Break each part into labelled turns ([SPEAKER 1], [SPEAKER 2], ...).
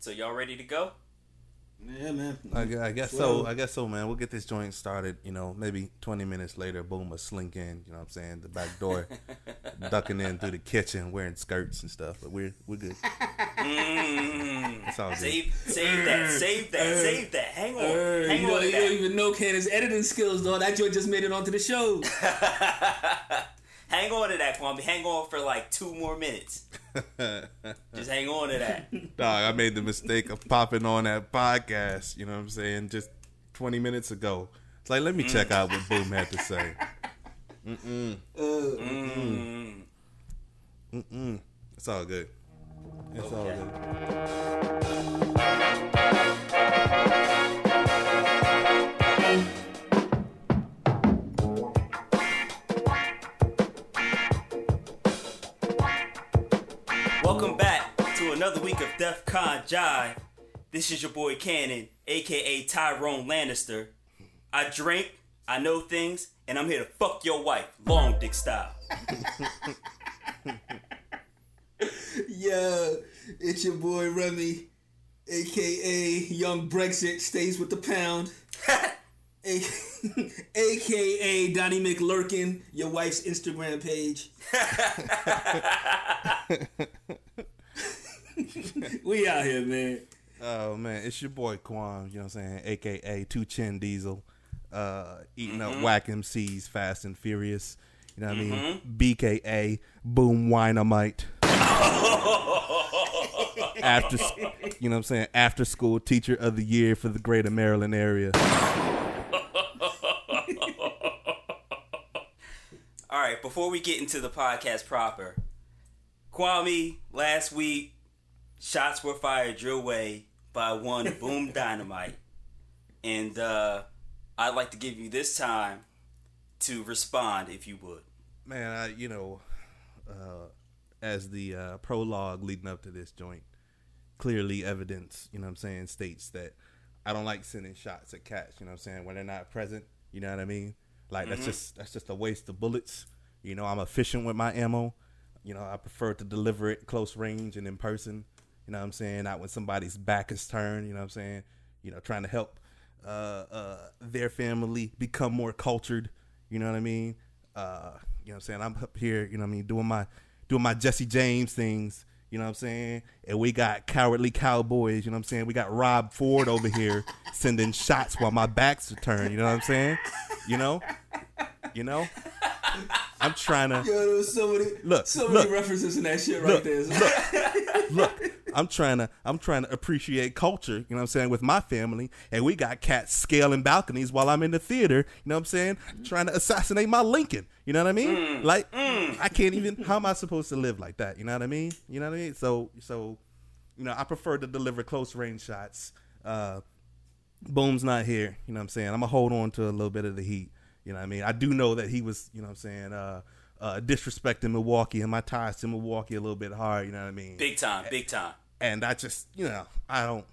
[SPEAKER 1] So y'all ready to go?
[SPEAKER 2] Yeah, man.
[SPEAKER 3] I, I guess so. I guess so, man. We'll get this joint started. You know, maybe 20 minutes later, boom, a slink in. You know what I'm saying? The back door, ducking in through the kitchen, wearing skirts and stuff. But we're we're good.
[SPEAKER 1] Mm.
[SPEAKER 3] It's all good.
[SPEAKER 1] Save, save that, save that, save that. Hang on,
[SPEAKER 2] Hey,
[SPEAKER 1] hang
[SPEAKER 2] you,
[SPEAKER 1] on
[SPEAKER 2] don't, you don't even know Cannon's editing skills, though. That joint just made it onto the show.
[SPEAKER 1] hang on to that, Kwame. Hang on for like two more minutes. Just hang on to that.
[SPEAKER 3] Dog, I made the mistake of popping on that podcast. You know what I'm saying? Just 20 minutes ago. It's like, let me check out what Boom had to say. Mm-mm.
[SPEAKER 1] Mm-mm.
[SPEAKER 3] Mm-mm. It's all good. It's all good.
[SPEAKER 1] Another week of Def Con Jive. This is your boy Cannon, aka Tyrone Lannister. I drink, I know things, and I'm here to fuck your wife, long dick style.
[SPEAKER 2] Yeah, it's your boy Remy, aka Young Brexit, stays with the pound. A- AKA Donnie McClurkin, your wife's Instagram page. we out here, man.
[SPEAKER 3] Oh man, it's your boy Quan, you know what I'm saying, aka Two Chin Diesel, uh, eating up whack MCs fast and furious. You know what I mean? BKA Boom Winemite. after you know what I'm saying, after school teacher of the year for the greater Maryland area.
[SPEAKER 1] All right, before we get into the podcast proper, Kwame, last week, shots were fired your way by one Boom Dynamite. And uh, I'd like to give you this time to respond, if you would.
[SPEAKER 3] Man, I you know, uh, as the uh, prologue leading up to this joint, clearly evidence, you know what I'm saying, states that I don't like sending shots at cats, you know what I'm saying, when they're not present, you know what I mean? Like that's just that's just a waste of bullets. You know, I'm efficient with my ammo. You know, I prefer to deliver it close range and in person. You know what I'm saying? Not when somebody's back is turned, you know what I'm saying? You know, trying to help uh, uh, their family become more cultured, you know what I mean? Uh, you know what I'm saying? I'm up here, you know what I mean, doing my doing my Jesse James things, you know what I'm saying? And we got cowardly cowboys, you know what I'm saying? We got Rob Ford over here sending shots while my back's turned, you know what I'm saying? You know? You know? I'm trying to
[SPEAKER 2] Yo, there was so many,
[SPEAKER 3] Look,
[SPEAKER 2] so many
[SPEAKER 3] look.
[SPEAKER 2] references in that shit
[SPEAKER 3] Look,
[SPEAKER 2] right there.
[SPEAKER 3] look, I'm trying to I'm trying to appreciate culture, you know what I'm saying, with my family, and we got cats scaling balconies while I'm in the theater, you know what I'm saying, trying to assassinate my Lincoln. You know what I mean? like I can't even how am I supposed to live like that? You know what I mean? You know what I mean? So so you know, I prefer to deliver close range shots. Uh Boom's not here, you know what I'm saying? I'm gonna hold on to a little bit of the heat. You know what I mean? I do know that he was, you know what I'm saying, uh uh, disrespecting Milwaukee and my ties to Milwaukee a little bit hard, you know what I mean?
[SPEAKER 1] Big time, big time.
[SPEAKER 3] And I just you know I don't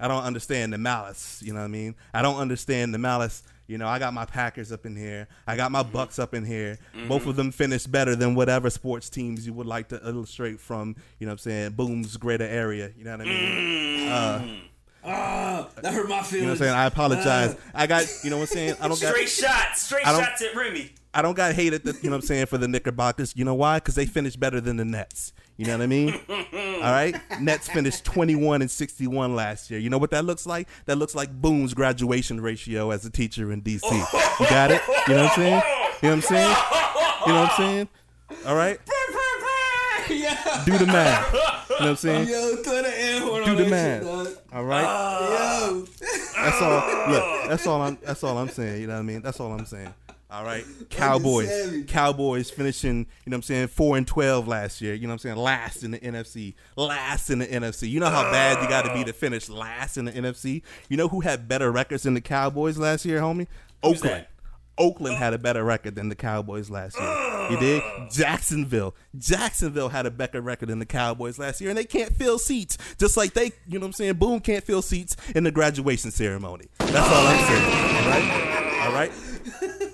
[SPEAKER 3] I don't understand the malice. You know what I mean? I don't understand the malice. You know, I got my Packers up in here. I got my mm-hmm. Bucks up in here. Mm-hmm. Both of them finished better than whatever sports teams you would like to illustrate from, you know what I'm saying, Boom's greater area. You know what I mean? Mm-hmm.
[SPEAKER 2] Uh, ah, that hurt my feelings.
[SPEAKER 3] You know what I'm saying? I apologize. Ah. I got, you know what I'm saying? I don't got
[SPEAKER 1] Straight shots, straight shots at Remy.
[SPEAKER 3] I don't got hate at the, you know what I'm saying, for the Knickerbockers. You know why? Because they finished better than the Nets. You know what I mean? All right? Nets finished 21 and 61 last year. You know what that looks like? That looks like Boom's graduation ratio as a teacher in D.C. You got it? You know what I'm saying? You know what I'm saying? You know what I'm saying? All right?
[SPEAKER 2] yeah.
[SPEAKER 3] Do the math. You know what I'm saying?
[SPEAKER 2] Yo, throw the air horn
[SPEAKER 3] Do
[SPEAKER 2] on
[SPEAKER 3] the math.
[SPEAKER 2] shit, dog.
[SPEAKER 3] All right?
[SPEAKER 2] Yo.
[SPEAKER 3] That's all. Look, that's all I'm. That's all I'm saying. You know what I mean? That's all I'm saying. All right, Cowboys. Cowboys finishing. You know what I'm saying? Four and twelve last year. You know what I'm saying? Last in the NFC. Last in the NFC. You know how bad you got to be to finish last in the NFC. You know who had better records than the Cowboys last year, homie?
[SPEAKER 1] Who's
[SPEAKER 3] Oakland.
[SPEAKER 1] that?
[SPEAKER 3] Oakland had a better record than the Cowboys last year. You did? Jacksonville. Jacksonville had a better record than the Cowboys last year, and they can't fill seats. Just like they, you know what I'm saying? Boom can't fill seats in the graduation ceremony. That's all I'm saying. All right? All right?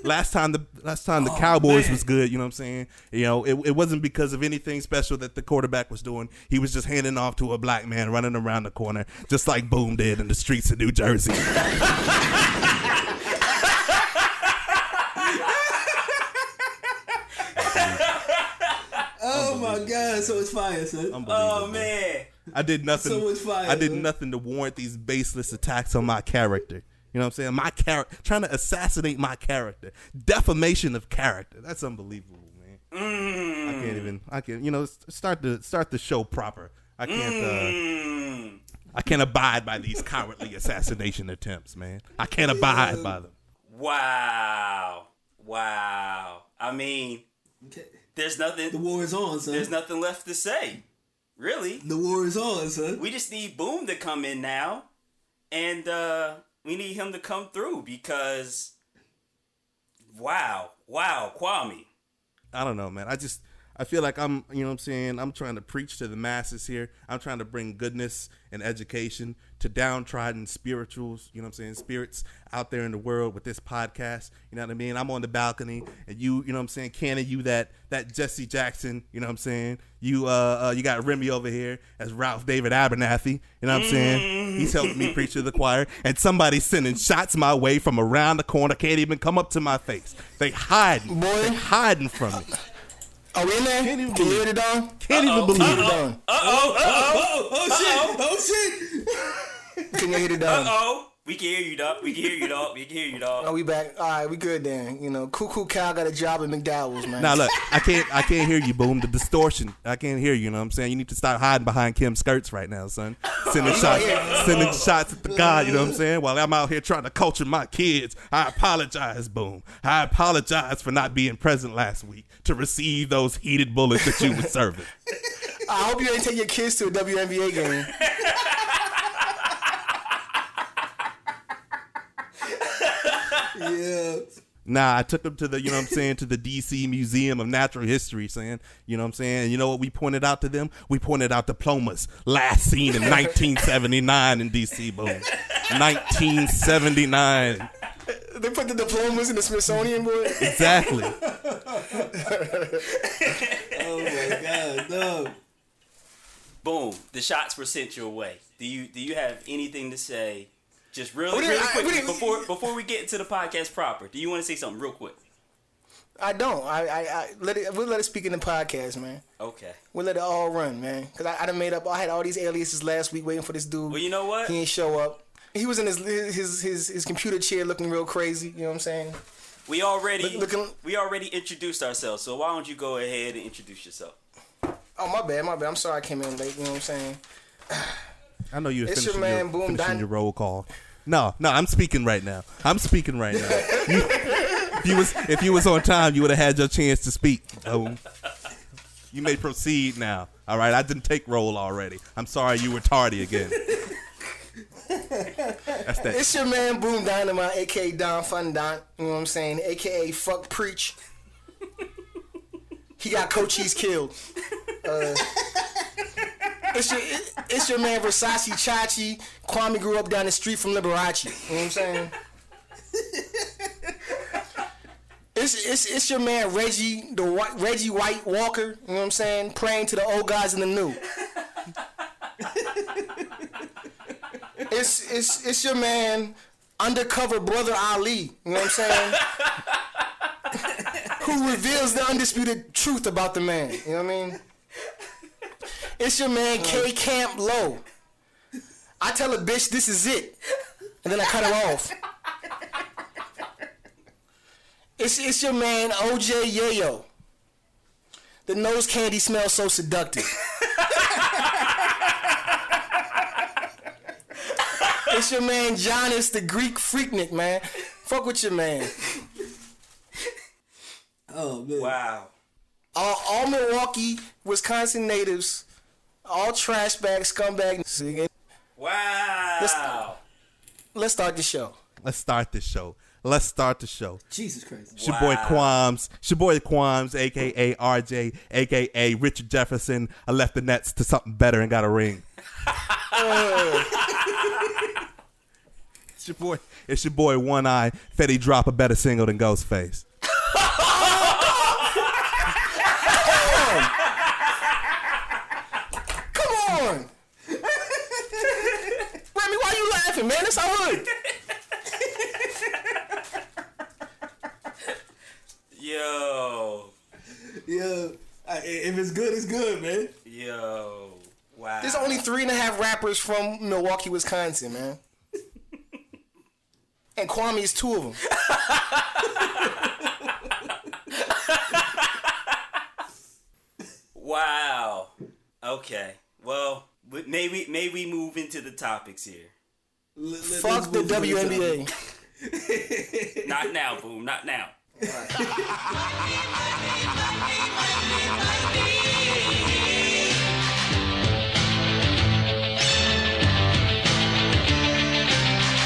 [SPEAKER 3] Last time the last time the
[SPEAKER 2] Oh,
[SPEAKER 3] Cowboys
[SPEAKER 2] man.
[SPEAKER 3] was good, you know what I'm saying? You know, it, it wasn't because of anything special that the quarterback was doing. He was just handing off to a black man running around the corner, just like Boom did in the streets of New Jersey.
[SPEAKER 2] Oh my god, so it's fire, son.
[SPEAKER 1] Oh man.
[SPEAKER 3] I did nothing.
[SPEAKER 2] So much fire,
[SPEAKER 3] I did nothing to warrant these baseless attacks on my character. You know what I'm saying? My character, trying to assassinate my character, defamation of character. That's unbelievable, man. I can't even. I can. You know, start the start the show proper. I can't. Uh,
[SPEAKER 1] Mm.
[SPEAKER 3] I can't abide by these cowardly assassination attempts, man. I can't abide by them.
[SPEAKER 1] Wow. Wow. I mean,
[SPEAKER 2] Okay.
[SPEAKER 1] there's
[SPEAKER 2] The war is on, son.
[SPEAKER 1] there's nothing left to say. Really.
[SPEAKER 2] the war is on, son.
[SPEAKER 1] We just need Boom to come in now. And uh we need him to come through because wow. Wow, Kwame.
[SPEAKER 3] I don't know, man. I just I feel like I'm, you know what I'm saying? I'm trying to preach to the masses here. I'm trying to bring goodness and education to downtrodden spirituals, you know what I'm saying? Spirits out there in the world with this podcast. You know what I mean? I'm on the balcony and you, you know what I'm saying, Cannon, you that that Jesse Jackson, you know what I'm saying? You uh, uh you got Remy over here as Ralph David Abernathy, you know what I'm saying? He's helping me preach to the choir and somebody's sending shots my way from around the corner, can't even come up to my face. They hiding.
[SPEAKER 4] Boy.
[SPEAKER 3] They hiding from me.
[SPEAKER 4] Are we in there?
[SPEAKER 3] Can't even
[SPEAKER 4] Can you
[SPEAKER 3] believe
[SPEAKER 4] hear it, Don?
[SPEAKER 3] Can't even believe
[SPEAKER 4] Hear
[SPEAKER 3] it.
[SPEAKER 4] it, Don.
[SPEAKER 1] Uh-oh, uh-oh,
[SPEAKER 2] Oh, oh, oh shit! Oh shit!
[SPEAKER 4] Can you hear the dog?
[SPEAKER 1] uh-oh. We can hear you, dog. We can hear you, dog. We can hear you, dog.
[SPEAKER 4] Oh, we back. All right, we good then. You know, Cuckoo Cal got a job at McDowell's, man.
[SPEAKER 3] Now look, I can't I can't hear you, boom. The distortion. I can't hear you, you know what I'm saying? You need to stop hiding behind Kim's skirts right now, son. Sending oh, shots sending shots at the God, you know what I'm saying? While I'm out here trying to culture my kids. I apologize, boom. I apologize for not being present last week to receive those heated bullets that you were serving.
[SPEAKER 4] I hope you ain't take your kids to a WNBA game.
[SPEAKER 2] Yeah.
[SPEAKER 3] Nah, I took them to the, you know what I'm saying, to the DC Museum of Natural History, saying, you know what I'm saying? And you know what we pointed out to them? We pointed out diplomas last seen in 1979 in DC, boom. 1979.
[SPEAKER 4] They put the diplomas in the Smithsonian, boy.
[SPEAKER 3] Exactly.
[SPEAKER 2] Oh my god, no.
[SPEAKER 1] Boom. The shots were sent your way. Do you do you have anything to say? Just really, really quick
[SPEAKER 4] didn't-
[SPEAKER 1] before before we get into the podcast proper. Do you want to say something real quick?
[SPEAKER 4] I don't. I, I, I let it. We'll let it speak in the podcast, man.
[SPEAKER 1] Okay.
[SPEAKER 4] We'll let it all run, man. Cause I, I done made up. I had all these aliases last week waiting for this dude.
[SPEAKER 1] Well, you know what?
[SPEAKER 4] He ain't show up. He was in his his his his computer chair looking real crazy. You know what I'm saying?
[SPEAKER 1] We already
[SPEAKER 4] Look- looking-
[SPEAKER 1] we already introduced ourselves. So why don't you go ahead and introduce yourself?
[SPEAKER 4] Oh my bad, my bad. I'm sorry I came in late. You know what I'm saying?
[SPEAKER 3] I know you're
[SPEAKER 4] It's your
[SPEAKER 3] finishing,
[SPEAKER 4] man,
[SPEAKER 3] your,
[SPEAKER 4] Boom
[SPEAKER 3] finishing your roll call. No, no, I'm speaking right now. I'm speaking right now. You, if you was if you was on time, you would have had your chance to speak. Oh, you may proceed now. All right, I didn't take roll already. I'm sorry you were tardy again. That's that.
[SPEAKER 4] It's your man Boom Dynamite, aka Don Fun Don. You know what I'm saying? AKA Fuck Preach. He got Cochise killed. Uh, it's your it- it's your man Versace Chachi. Kwame grew up down the street from Liberace. You know what I'm saying? It's, it's, it's your man Reggie the Reggie White Walker. You know what I'm saying? Praying to the old guys in the new. It's it's it's your man, undercover brother Ali. You know what I'm saying? Who reveals the undisputed truth about the man? You know what I mean? It's your man K uh. Camp Lo. I tell a bitch this is it, and then I cut her off. It's it's your man OJ Yayo. The nose candy smells so seductive. It's your man Jonas, the Greek freaknik, man. Fuck with your man.
[SPEAKER 2] Oh man.
[SPEAKER 1] Wow.
[SPEAKER 4] All, all Milwaukee, Wisconsin natives, all trash bag, scumbag.
[SPEAKER 1] Wow.
[SPEAKER 4] Let's start the show.
[SPEAKER 3] Let's start the show. Let's start the show.
[SPEAKER 2] Jesus Christ.
[SPEAKER 3] It's your boy
[SPEAKER 1] Wow.
[SPEAKER 3] Quams. It's your boy Quams, aka RJ, aka Richard Jefferson. I left the Nets to something better and got a ring. it's your boy. It's your boy One Eye. Fetty drop a better single than Ghostface.
[SPEAKER 4] Come on. Remy, why you laughing, man? It's our hood.
[SPEAKER 1] Yo,
[SPEAKER 2] Yeah, I, if it's good, it's good, man.
[SPEAKER 1] yo, wow.
[SPEAKER 4] There's only three and a half rappers from Milwaukee, Wisconsin, man. And Kwame is two of them.
[SPEAKER 1] Wow. Okay. Well, may we may we move into the topics here.
[SPEAKER 2] Let- let-
[SPEAKER 4] Fuck the
[SPEAKER 2] move
[SPEAKER 4] WNBA.
[SPEAKER 1] Not now, boom. Not now.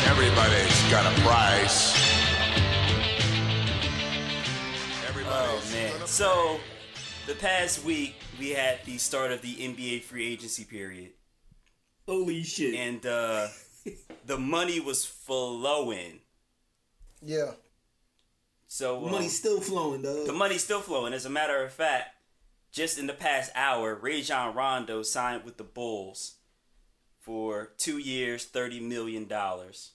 [SPEAKER 5] Everybody's got a price.
[SPEAKER 1] Oh man. So, the past week we had the start of the NBA free agency period,
[SPEAKER 2] Holy shit.
[SPEAKER 1] and uh, the money was flowing.
[SPEAKER 4] Yeah.
[SPEAKER 1] So um,
[SPEAKER 2] Money's still flowing, though.
[SPEAKER 1] the money's still flowing. As a matter of fact, just in the past hour, Rajon Rondo signed with the Bulls for two years, thirty million dollars.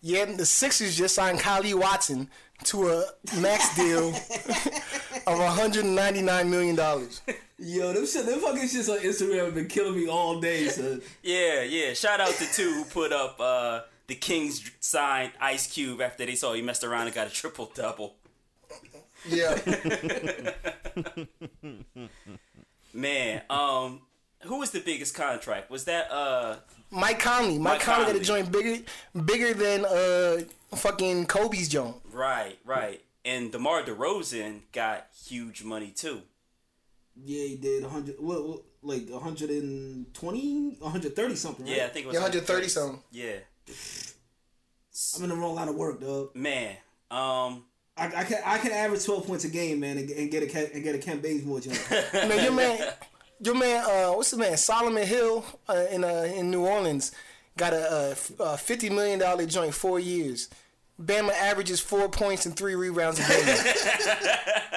[SPEAKER 4] Yeah, the Sixers just signed Kylie Watson to a max deal of $199 million.
[SPEAKER 2] Yo, them shit, them fucking shits on Instagram have been killing me all day, son.
[SPEAKER 1] Yeah, yeah. Shout out to two who put up uh, the Kings signed Ice Cube after they saw he messed around and got a triple double.
[SPEAKER 4] Yeah.
[SPEAKER 1] Man, um, who was the biggest contract? Was that uh
[SPEAKER 4] Mike Conley. Mike,
[SPEAKER 1] Mike
[SPEAKER 4] Conley got a joint bigger bigger than uh fucking Kobe's joint.
[SPEAKER 1] right, right? And DeMar DeRozan got huge money too.
[SPEAKER 2] Yeah, he did 100, what, what, like 120, 130 something, right?
[SPEAKER 1] Yeah, I think it was
[SPEAKER 4] Yeah, 130 something.
[SPEAKER 1] Yeah,
[SPEAKER 2] I'm in the wrong line of work, dog.
[SPEAKER 1] man. Um,
[SPEAKER 2] I, I can I can average 12 points a game, man, and, and get a Ke- and get a Kent Bazemore jump.
[SPEAKER 4] Man, your man your man uh what's the man? Solomon Hill uh, in uh in New Orleans got a, uh f- uh 50 million dollar joint 4 years. Bama averages 4 points and 3 rebounds a game.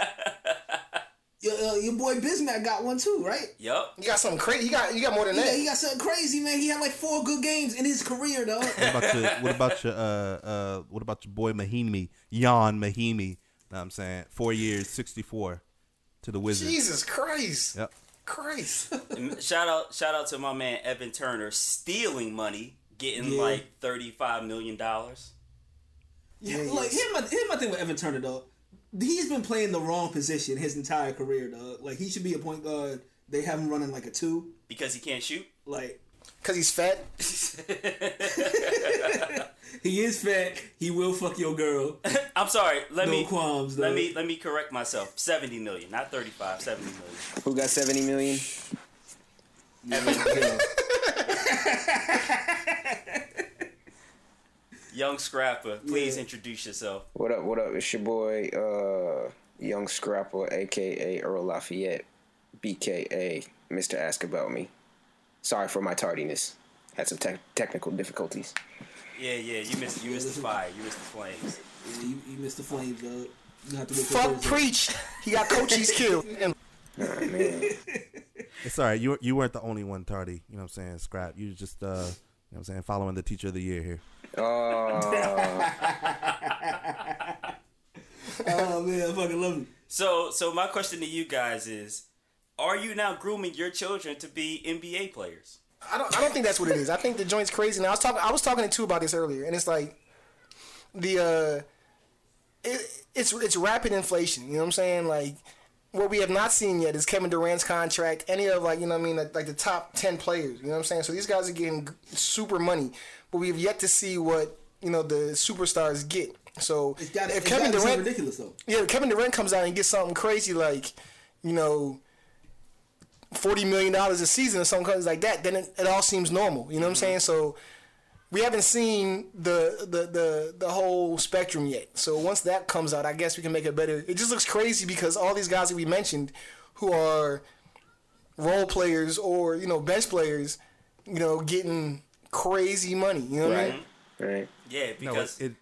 [SPEAKER 2] your, uh, your boy Bismack got one too, right?
[SPEAKER 1] yup.
[SPEAKER 4] you got something crazy. You got you got more than that.
[SPEAKER 2] Yeah,
[SPEAKER 4] that.
[SPEAKER 2] he got something crazy, man. He had like four good games in his career, though.
[SPEAKER 3] What about your what about your uh uh what about your boy Mahinmi? Ian Mahinmi. Know what I'm saying? Four years, sixty four to the Wizards.
[SPEAKER 4] Jesus Christ.
[SPEAKER 3] Yep.
[SPEAKER 4] Christ.
[SPEAKER 1] Shout out, shout out to my man Evan Turner stealing money, getting
[SPEAKER 2] Yeah.
[SPEAKER 1] like thirty five million dollars.
[SPEAKER 2] Yeah,
[SPEAKER 4] Yeah,
[SPEAKER 2] like here's my, here's my thing with Evan Turner, dog. He's been playing the wrong position his entire career, dog. Like he should be a point guard. They have him running like a two.
[SPEAKER 1] Because he can't shoot.
[SPEAKER 2] Like
[SPEAKER 4] Cuz he's fat.
[SPEAKER 2] he is fat. He will fuck your girl.
[SPEAKER 1] I'm sorry. Let
[SPEAKER 2] No
[SPEAKER 1] me
[SPEAKER 2] qualms,
[SPEAKER 1] let me let me correct myself. Seventy million, not 35, 70 million.
[SPEAKER 6] Who got 70 million?
[SPEAKER 1] Young Scrapper, please
[SPEAKER 2] Yeah.
[SPEAKER 1] introduce yourself.
[SPEAKER 6] What up, what up? It's your boy, uh, Young Scrapper, aka Earl Lafayette, BKA, Mr. Ask About Me. Sorry for my tardiness. Had some tech technical difficulties.
[SPEAKER 1] Yeah, yeah, you missed you missed the fire, you missed the flames.
[SPEAKER 2] Yeah, you, you missed the flames, dog. You have to wait for
[SPEAKER 4] Fuck
[SPEAKER 2] Thursday.
[SPEAKER 4] preach. He got Cochise killed. And
[SPEAKER 6] Oh, man.
[SPEAKER 3] It's all right. You you weren't the only one tardy. You know what I'm saying? Scrap. You just uh you know what I'm saying following the teacher of the year here.
[SPEAKER 6] Oh,
[SPEAKER 2] Oh man, I fucking love you.
[SPEAKER 1] So so my question to you guys is are you now grooming your children to be NBA players?
[SPEAKER 4] I don't. I don't think that's what it is. I think the joint's crazy. Now I was talking. I was talking to two about this earlier, and it's like the uh, it, it's it's rapid inflation. You know what I'm saying? Like what we have not seen yet is Kevin Durant's contract. Any of like you know what I mean like, like the top ten players. You know what I'm saying? So these guys are getting super money, but we have yet to see what you know the superstars get. So
[SPEAKER 2] It's got
[SPEAKER 4] if Kevin Durant,
[SPEAKER 2] ridiculous though.
[SPEAKER 4] yeah, if Kevin Durant comes out and gets something crazy like, you know, forty million dollars a season or something like that, then it, it all seems normal. You know what I'm mm-hmm. saying? So we haven't seen the, the the the whole spectrum yet. So once that comes out, I guess we can make it better. It just looks crazy because all these guys that we mentioned, who are role players or you know bench players, you know, getting crazy money. You know what I mean?
[SPEAKER 6] right. right?
[SPEAKER 1] Yeah,
[SPEAKER 3] No,
[SPEAKER 1] because
[SPEAKER 3] it,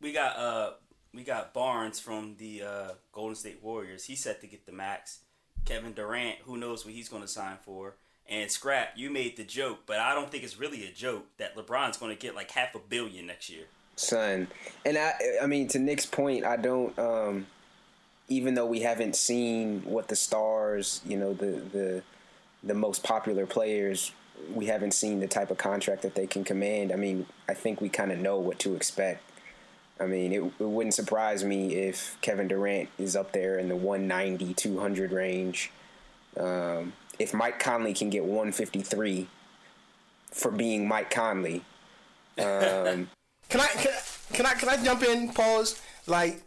[SPEAKER 1] we got uh we got Barnes from the uh, Golden State Warriors. He's set to get the max. Kevin Durant, who knows what he's going to sign for. And Scrap, you made the joke, but I don't think it's really a joke that LeBron's going to get like half a billion next year.
[SPEAKER 6] son. And I, I mean, to Nick's point, I don't. Um, even though we haven't seen what the stars, you know, the the the most popular players, we haven't seen the type of contract that they can command. I mean, I think we kind of know what to expect. I mean, it, it wouldn't surprise me if Kevin Durant is up there in the 190, 200 range. Um, if Mike Conley can get 153 for being Mike Conley, um,
[SPEAKER 4] Can I can, can I can I jump in? Pause. Like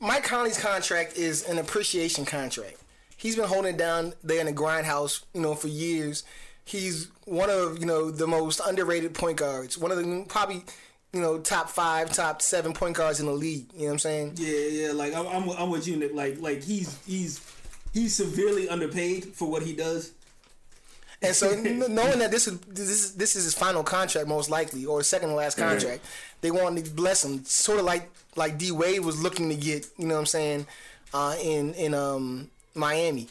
[SPEAKER 4] Mike Conley's contract is an appreciation contract. He's been holding down there in the grindhouse, you know, for years. He's one of you know the most underrated point guards. One of the probably you know top five, top seven point guards in the league. You know what I'm saying?
[SPEAKER 2] Yeah, yeah. Like I'm, I'm, I'm with you, Nick. Like, like he's he's he's severely underpaid for what he does.
[SPEAKER 4] And so, knowing that this is this is this is his final contract, most likely, or second to last contract, they wanted to bless him. Sort of like like D Wade was looking to get, you know what I'm saying, uh, in in um, Miami.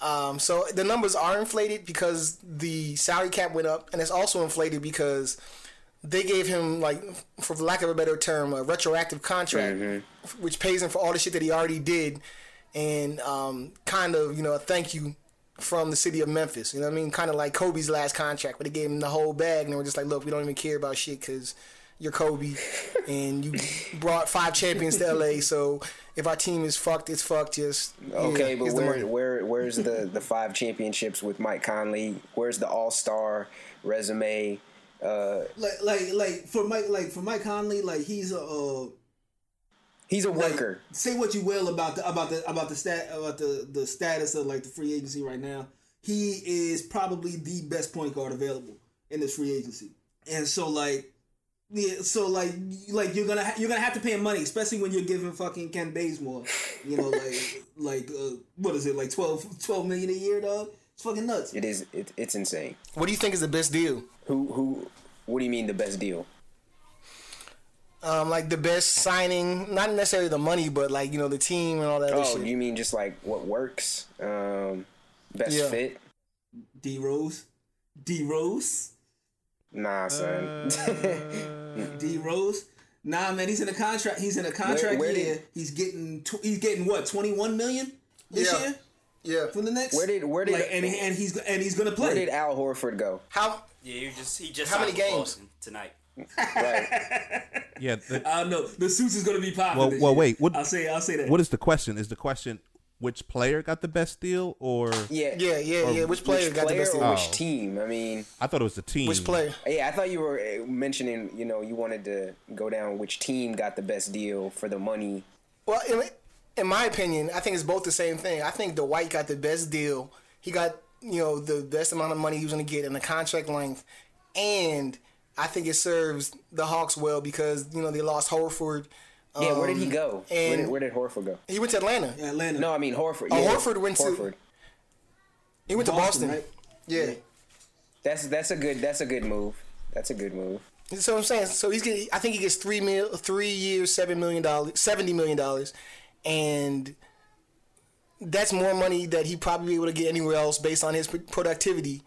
[SPEAKER 4] Um, so the numbers are inflated because the salary cap went up, and it's also inflated because they gave him like, for lack of a better term, a retroactive contract, which pays him for all the shit that he already did, and um, kind of you know a thank you from the city of Memphis. You know what I mean? Kind of like Kobe's last contract, where they gave him the whole bag, and they were just like, "Look, we don't even care about shit because you're Kobe, and you brought five champions to LA. So if our team is fucked, it's fucked. Just
[SPEAKER 6] Okay,
[SPEAKER 4] yeah,
[SPEAKER 6] but
[SPEAKER 4] here's the
[SPEAKER 6] where where where's the the five championships with Mike Conley? Where's the All Star resume? Uh,
[SPEAKER 2] Like, like, like for Mike, like for Mike Conley, like he's a. Uh,
[SPEAKER 6] he's a
[SPEAKER 2] like,
[SPEAKER 6] worker.
[SPEAKER 2] say what you will about the about the about the stat about the the status of like the free agency right now. He is probably the best point guard available in this free agency, and so like. Yeah, so like, like you're gonna ha- you're gonna have to pay him money, especially when you're giving fucking Ken Bazemore, you know, like like uh, what is it like 12, 12 million a year, dog? It's fucking nuts.
[SPEAKER 6] It is. It, it's insane.
[SPEAKER 4] What do you think is the best deal?
[SPEAKER 6] Who who? What do you mean the best deal?
[SPEAKER 4] Um, like the best signing, not necessarily the money, but like you know the team and all that other
[SPEAKER 6] Oh,
[SPEAKER 4] shit.
[SPEAKER 6] you mean just like what works? Um, best
[SPEAKER 4] Yeah.
[SPEAKER 6] fit?
[SPEAKER 2] D Rose, D Rose,
[SPEAKER 6] Nah, son.
[SPEAKER 3] Uh,
[SPEAKER 2] D Rose. Nah, man, he's in a contract. He's in a contract
[SPEAKER 6] where
[SPEAKER 2] year.
[SPEAKER 6] did-
[SPEAKER 2] he's getting tw- he's getting what twenty one million this
[SPEAKER 4] Yeah.
[SPEAKER 2] year
[SPEAKER 4] yeah.
[SPEAKER 2] for the next.
[SPEAKER 6] Where did- where did-
[SPEAKER 2] like, and he- and he's and he's gonna play.
[SPEAKER 6] Where did Al Horford go?
[SPEAKER 4] How?
[SPEAKER 1] Yeah, you just he just
[SPEAKER 4] How many games?
[SPEAKER 1] Boston tonight.
[SPEAKER 6] Right.
[SPEAKER 3] yeah. the-
[SPEAKER 2] I don't know. The suits is gonna be popping.
[SPEAKER 3] Well- well, wait, what-
[SPEAKER 2] I'll say. I'll say that.
[SPEAKER 3] what is the question? Is the question which player got the best deal, or
[SPEAKER 6] Yeah.
[SPEAKER 4] Yeah, yeah, yeah. Which player
[SPEAKER 6] Which
[SPEAKER 4] got the
[SPEAKER 6] player
[SPEAKER 4] best
[SPEAKER 6] or
[SPEAKER 4] deal?
[SPEAKER 6] which
[SPEAKER 3] Oh.
[SPEAKER 6] team? I mean,
[SPEAKER 3] I thought it was the team.
[SPEAKER 4] Which player?
[SPEAKER 6] yeah, I thought you were uh, mentioning. You know, you wanted to go down which team got the best deal for the money.
[SPEAKER 4] Well, in, in my opinion, I think it's both the same thing. I think Dwight got the best deal. He got you know the best amount of money he was going to get in the contract length, and I think it serves the Hawks well because you know they lost Horford.
[SPEAKER 6] Yeah, where did he
[SPEAKER 4] Um,
[SPEAKER 6] go? Where
[SPEAKER 4] and-
[SPEAKER 6] did, where did Horford go?
[SPEAKER 4] He went to Atlanta.
[SPEAKER 2] Yeah, Atlanta.
[SPEAKER 6] No, I mean Horford.
[SPEAKER 4] Oh,
[SPEAKER 6] Yeah,
[SPEAKER 4] Horford went to-
[SPEAKER 6] Horford.
[SPEAKER 4] He went to
[SPEAKER 2] Boston,
[SPEAKER 4] Boston.
[SPEAKER 2] right?
[SPEAKER 4] Yeah.
[SPEAKER 6] That's that's a good that's a good move. That's a good move.
[SPEAKER 4] So I'm saying, so he's getting. I think he gets three mil, three years, seven million dollars, seventy million dollars, and that's more money that he probably be able to get anywhere else based on his productivity.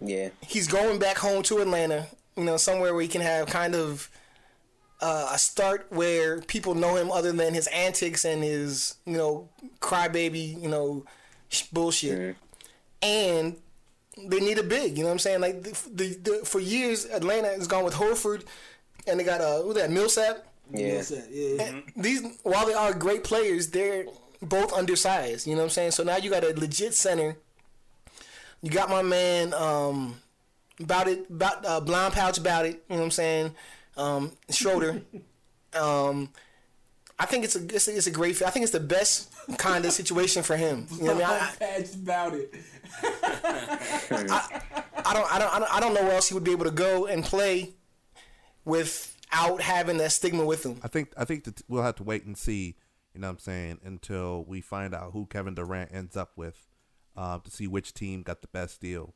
[SPEAKER 6] Yeah.
[SPEAKER 4] He's going back home to Atlanta, you know, somewhere where he can have kind of uh, a start where people know him other than his antics and his, you know, crybaby, you know, sh- bullshit. And they need a big, you know what I'm saying? Like the, the, the for years, Atlanta has gone with Horford, and they got uh, who that Millsap.
[SPEAKER 6] Yeah.
[SPEAKER 2] What's that? Yeah.
[SPEAKER 4] These while they are great players, they're both undersized. You know what I'm saying? So now you got a legit center. You got my man um, about it, about uh, blind pouch about it. You know what I'm saying? Um, Schroeder. um, I think it's a, it's a it's a great. I think it's the best kind of situation for him. You know what I mean? I,
[SPEAKER 2] Patch about it.
[SPEAKER 4] I don't, I don't, I don't, I don't know where else he would be able to go and play without having that stigma with him.
[SPEAKER 3] I think I think that we'll have to wait and see. You know what I'm saying until we find out who Kevin Durant ends up with, uh, to see which team got the best deal.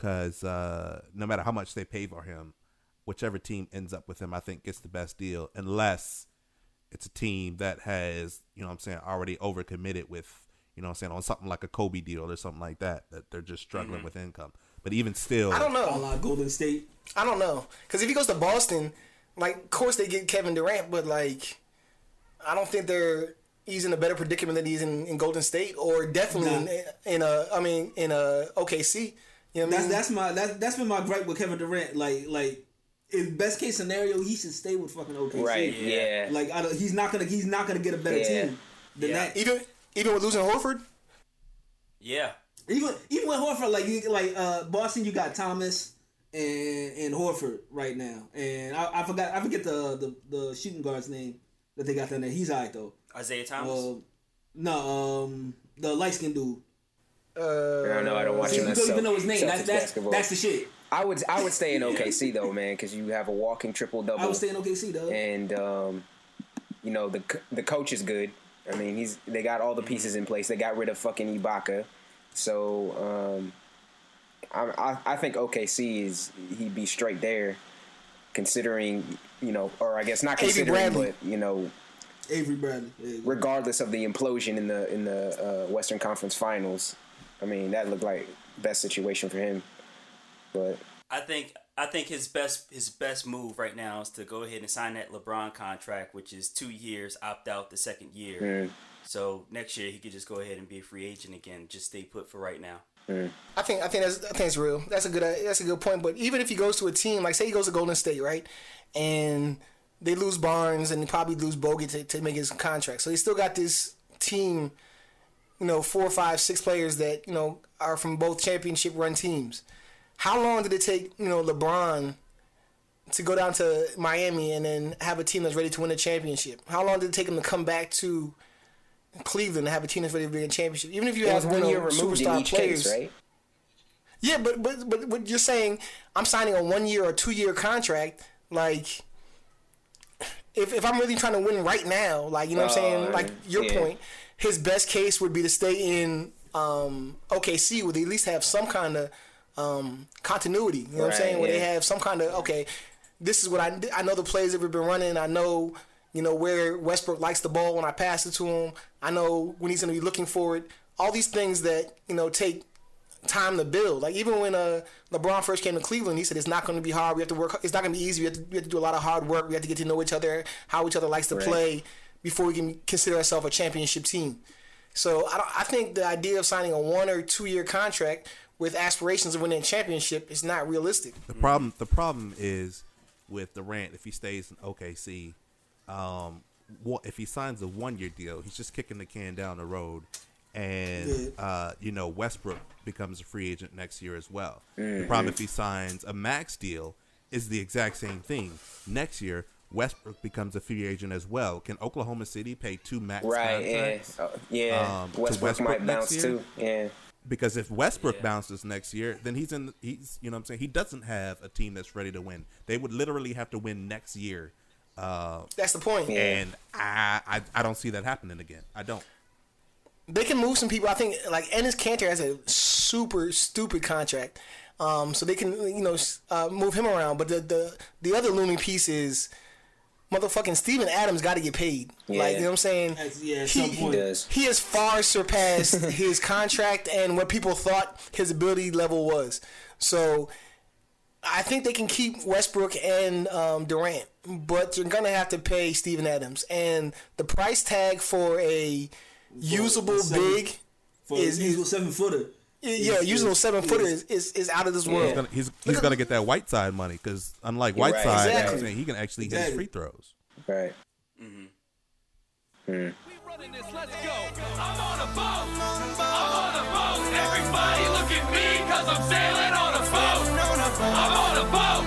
[SPEAKER 3] Because uh, no matter how much they pay for him, whichever team ends up with him, I think gets the best deal, unless it's a team that has, you know what I'm saying, already overcommitted with, you know what I'm saying, on something like a Kobe deal or something like that, that they're just struggling
[SPEAKER 1] Mm-hmm.
[SPEAKER 3] with income. But even still,
[SPEAKER 4] I don't know.
[SPEAKER 2] la Golden State.
[SPEAKER 4] I don't know. Because if he goes to Boston, like, of course they get Kevin Durant, but like, I don't think they're he's in a better predicament than he's in, in Golden State, or definitely
[SPEAKER 2] Nah.
[SPEAKER 4] in, in a I mean in a OKC. You know what I
[SPEAKER 2] That's
[SPEAKER 4] mean?
[SPEAKER 2] that's my that's that's been my gripe with Kevin Durant. Like like, in best case scenario, he should stay with fucking OKC.
[SPEAKER 6] Right, yeah.
[SPEAKER 2] Like I don't, he's not gonna he's not gonna get a better
[SPEAKER 6] Yeah.
[SPEAKER 2] team than
[SPEAKER 1] Yeah.
[SPEAKER 2] that.
[SPEAKER 4] even even with losing Horford.
[SPEAKER 1] Yeah.
[SPEAKER 2] Even even with Horford, like you, like uh, Boston, you got Thomas and and Horford right now, and I, I forgot I forget the, the the shooting guard's name that they got down there. He's alright though.
[SPEAKER 1] Isaiah Thomas.
[SPEAKER 2] Um, no, um, the light skinned dude.
[SPEAKER 4] Uh,
[SPEAKER 6] I don't know. I don't watch
[SPEAKER 2] See,
[SPEAKER 6] him.
[SPEAKER 2] you don't even know his name. That's that's, that's the shit.
[SPEAKER 6] I would I would stay in OKC though, man, because you have a walking triple double.
[SPEAKER 2] I
[SPEAKER 6] would
[SPEAKER 2] stay in OKC though.
[SPEAKER 6] and um, you know the the coach is good. I mean, he's they got all the pieces in place. They got rid of fucking Ibaka, so um, I, I I think OKC is he'd be straight there, considering you know, or I guess not considering, but you know,
[SPEAKER 2] Avery Bradley. There
[SPEAKER 6] regardless of the implosion in the in the uh, Western Conference Finals, I mean that looked like best situation for him. But
[SPEAKER 1] I think I think his best his best move right now is to go ahead and sign that LeBron contract, which is two years, opt out the second year. Mm. So next year he could just go ahead and be a free agent again. Just stay put for right now. Mm.
[SPEAKER 4] I think I think that's I think it's real. That's a good that's a good point. But even if he goes to a team like say he goes to Golden State, right, and they lose Barnes and probably lose Bogey to, to make his contract, so he still got this team, you know, four, five, six players that you know are from both championship run teams. How long did it take you know LeBron to go down to Miami and then have a team that's ready to win a championship? How long did it take him to come back to Cleveland to have a team that's ready to win a championship? Even if you
[SPEAKER 6] it
[SPEAKER 4] have
[SPEAKER 6] one year removed in each
[SPEAKER 4] players,
[SPEAKER 6] case, right?
[SPEAKER 4] yeah, but but but what you're saying, I'm signing a one year or two year contract. Like, if if I'm really trying to win right now, like you know what I'm saying,
[SPEAKER 6] Uh,
[SPEAKER 4] like your
[SPEAKER 6] yeah.
[SPEAKER 4] point, his best case would be to stay in um, OKC, where they at least have some kind of um, continuity. You know what I'm
[SPEAKER 6] Right,
[SPEAKER 4] saying? Where they have some kind of okay, this is what I I know the plays that we've been running. I know. You know where Westbrook likes the ball when I pass it to him. I know when he's going to be looking for it. All these things that you know take time to build. Like even when uh, LeBron first came to Cleveland, he said it's not going to be hard. We have to work. It's not going to be easy. We have to, we have to do a lot of hard work. We have to get to know each other, how each other likes to
[SPEAKER 6] Right.
[SPEAKER 4] play before we can consider ourselves a championship team. So I, don't, I think the idea of signing a one or two year contract with aspirations of winning a championship is not realistic.
[SPEAKER 3] The problem the problem is with Durant if he stays in OKC, um, wha- if he signs a one year deal, he's just kicking the can down the road, and uh, you know Westbrook becomes a free agent next year as well. The problem if he signs a max deal is the exact same thing. Next year, Westbrook becomes a free agent as well. Can Oklahoma City pay two max
[SPEAKER 6] Right. Yeah.
[SPEAKER 3] contracts?
[SPEAKER 6] Uh, yeah.
[SPEAKER 3] Um, to
[SPEAKER 6] Westbrook,
[SPEAKER 3] Westbrook
[SPEAKER 6] might bounce
[SPEAKER 3] year?
[SPEAKER 6] too. Yeah.
[SPEAKER 3] Because if Westbrook
[SPEAKER 1] Yeah.
[SPEAKER 3] bounces next year, then he's in. He's you know what I'm saying he doesn't have a team that's ready to win. They would literally have to win next year, uh,
[SPEAKER 4] That's the point.
[SPEAKER 6] Yeah.
[SPEAKER 3] and I, I I don't see that happening again. I don't.
[SPEAKER 4] they can move some people. I think like Enes Kanter has a super stupid contract, um, so they can you know uh, move him around. But the the the other looming piece is motherfucking Steven Adams got to get paid. Like you know what I'm saying?
[SPEAKER 2] That's- yeah,
[SPEAKER 4] he,
[SPEAKER 2] some
[SPEAKER 6] He does.
[SPEAKER 4] he has far surpassed his contract and what people thought his ability level was. So I think they can keep Westbrook and um, Durant, but you're gonna have to pay Steven Adams, and the price tag for a usable
[SPEAKER 2] seven-
[SPEAKER 4] big
[SPEAKER 2] For
[SPEAKER 4] is-
[SPEAKER 2] a usual seven footer.
[SPEAKER 4] Yeah,
[SPEAKER 2] using
[SPEAKER 4] usable
[SPEAKER 2] is-
[SPEAKER 4] seven footer
[SPEAKER 2] is-
[SPEAKER 4] is, is, is out of this
[SPEAKER 3] He's
[SPEAKER 4] world.
[SPEAKER 3] gonna, he's, he's gonna get that Whiteside money because unlike
[SPEAKER 6] You're right.
[SPEAKER 3] Whiteside, you know
[SPEAKER 4] Exactly.
[SPEAKER 3] saying, he can actually hit his free throws.
[SPEAKER 6] Right. Mm-hmm. Hmm.
[SPEAKER 7] running this, let's go. I'm on a boat. I'm on a boat. Everybody look at me, cause I'm sailing on a boat. I'm on a boat.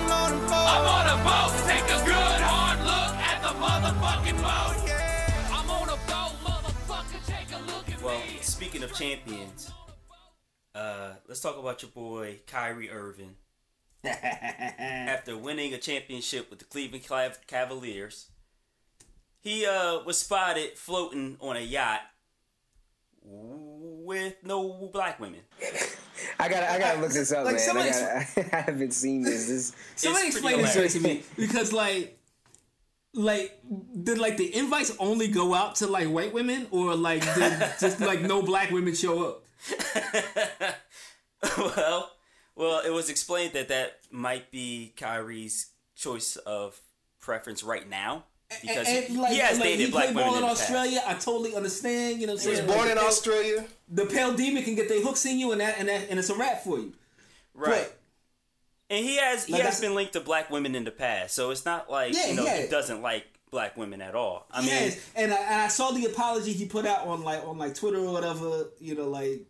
[SPEAKER 7] I'm on a boat. Take a good hard look at the motherfucking boat. I'm on a boat, motherfucker. Take a look at
[SPEAKER 1] Well,
[SPEAKER 7] me.
[SPEAKER 1] speaking of champions, uh, let's talk about your boy Kyrie Irving. After winning a championship with the Cleveland Cav- Cavaliers, he uh, was spotted floating on a yacht with no black women.
[SPEAKER 6] I gotta, I gotta look this up,
[SPEAKER 2] Like,
[SPEAKER 6] man.
[SPEAKER 2] somebody-
[SPEAKER 6] I, gotta, I haven't seen this. This
[SPEAKER 2] Somebody explain this shit to me because like. Like did like the invites only go out to like white women or like did just like no black women show up?
[SPEAKER 1] well, well, it was explained that that might be Kyrie's choice of preference right now because
[SPEAKER 2] And, and, like,
[SPEAKER 1] he has
[SPEAKER 2] like,
[SPEAKER 1] dated
[SPEAKER 2] he
[SPEAKER 1] black women
[SPEAKER 2] ball
[SPEAKER 1] in
[SPEAKER 2] in
[SPEAKER 1] the past.
[SPEAKER 2] Australia. I totally understand. You know, what I'm
[SPEAKER 4] He was
[SPEAKER 2] saying
[SPEAKER 4] born
[SPEAKER 2] Like,
[SPEAKER 4] in
[SPEAKER 2] the-
[SPEAKER 4] Australia.
[SPEAKER 2] The pale demon can get their hooks in you, and that and that and it's a wrap for you.
[SPEAKER 1] right?
[SPEAKER 2] But-
[SPEAKER 1] And he has he has been linked to black women in the past, so it's not like
[SPEAKER 2] Yeah,
[SPEAKER 1] you know
[SPEAKER 2] yeah.
[SPEAKER 1] he doesn't like black women at all. I mean,
[SPEAKER 2] yes, and I, and I saw the apology he put out on like on like Twitter or whatever. You know, like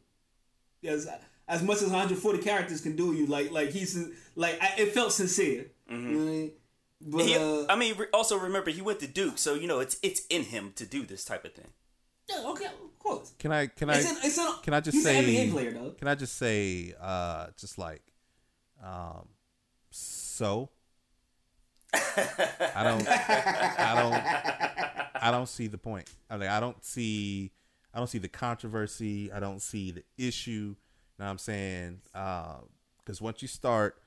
[SPEAKER 2] as as much as 140 characters can do you, like like he's like I, it felt sincere. You know what I mean? But
[SPEAKER 1] he,
[SPEAKER 2] uh,
[SPEAKER 1] I mean, also remember he went to Duke, so you know it's it's in him to do this type of thing.
[SPEAKER 2] yeah, okay, of course.
[SPEAKER 3] Can I? Can I?
[SPEAKER 2] It's in, it's in,
[SPEAKER 3] Can I just
[SPEAKER 2] he's
[SPEAKER 3] say?
[SPEAKER 2] an NBA player though.
[SPEAKER 3] Can I just say? Uh, just like, um, so. I don't. I don't. I don't see the point. I mean, I don't see. I don't see the controversy. I don't see the issue. You know what I'm saying? Because once you start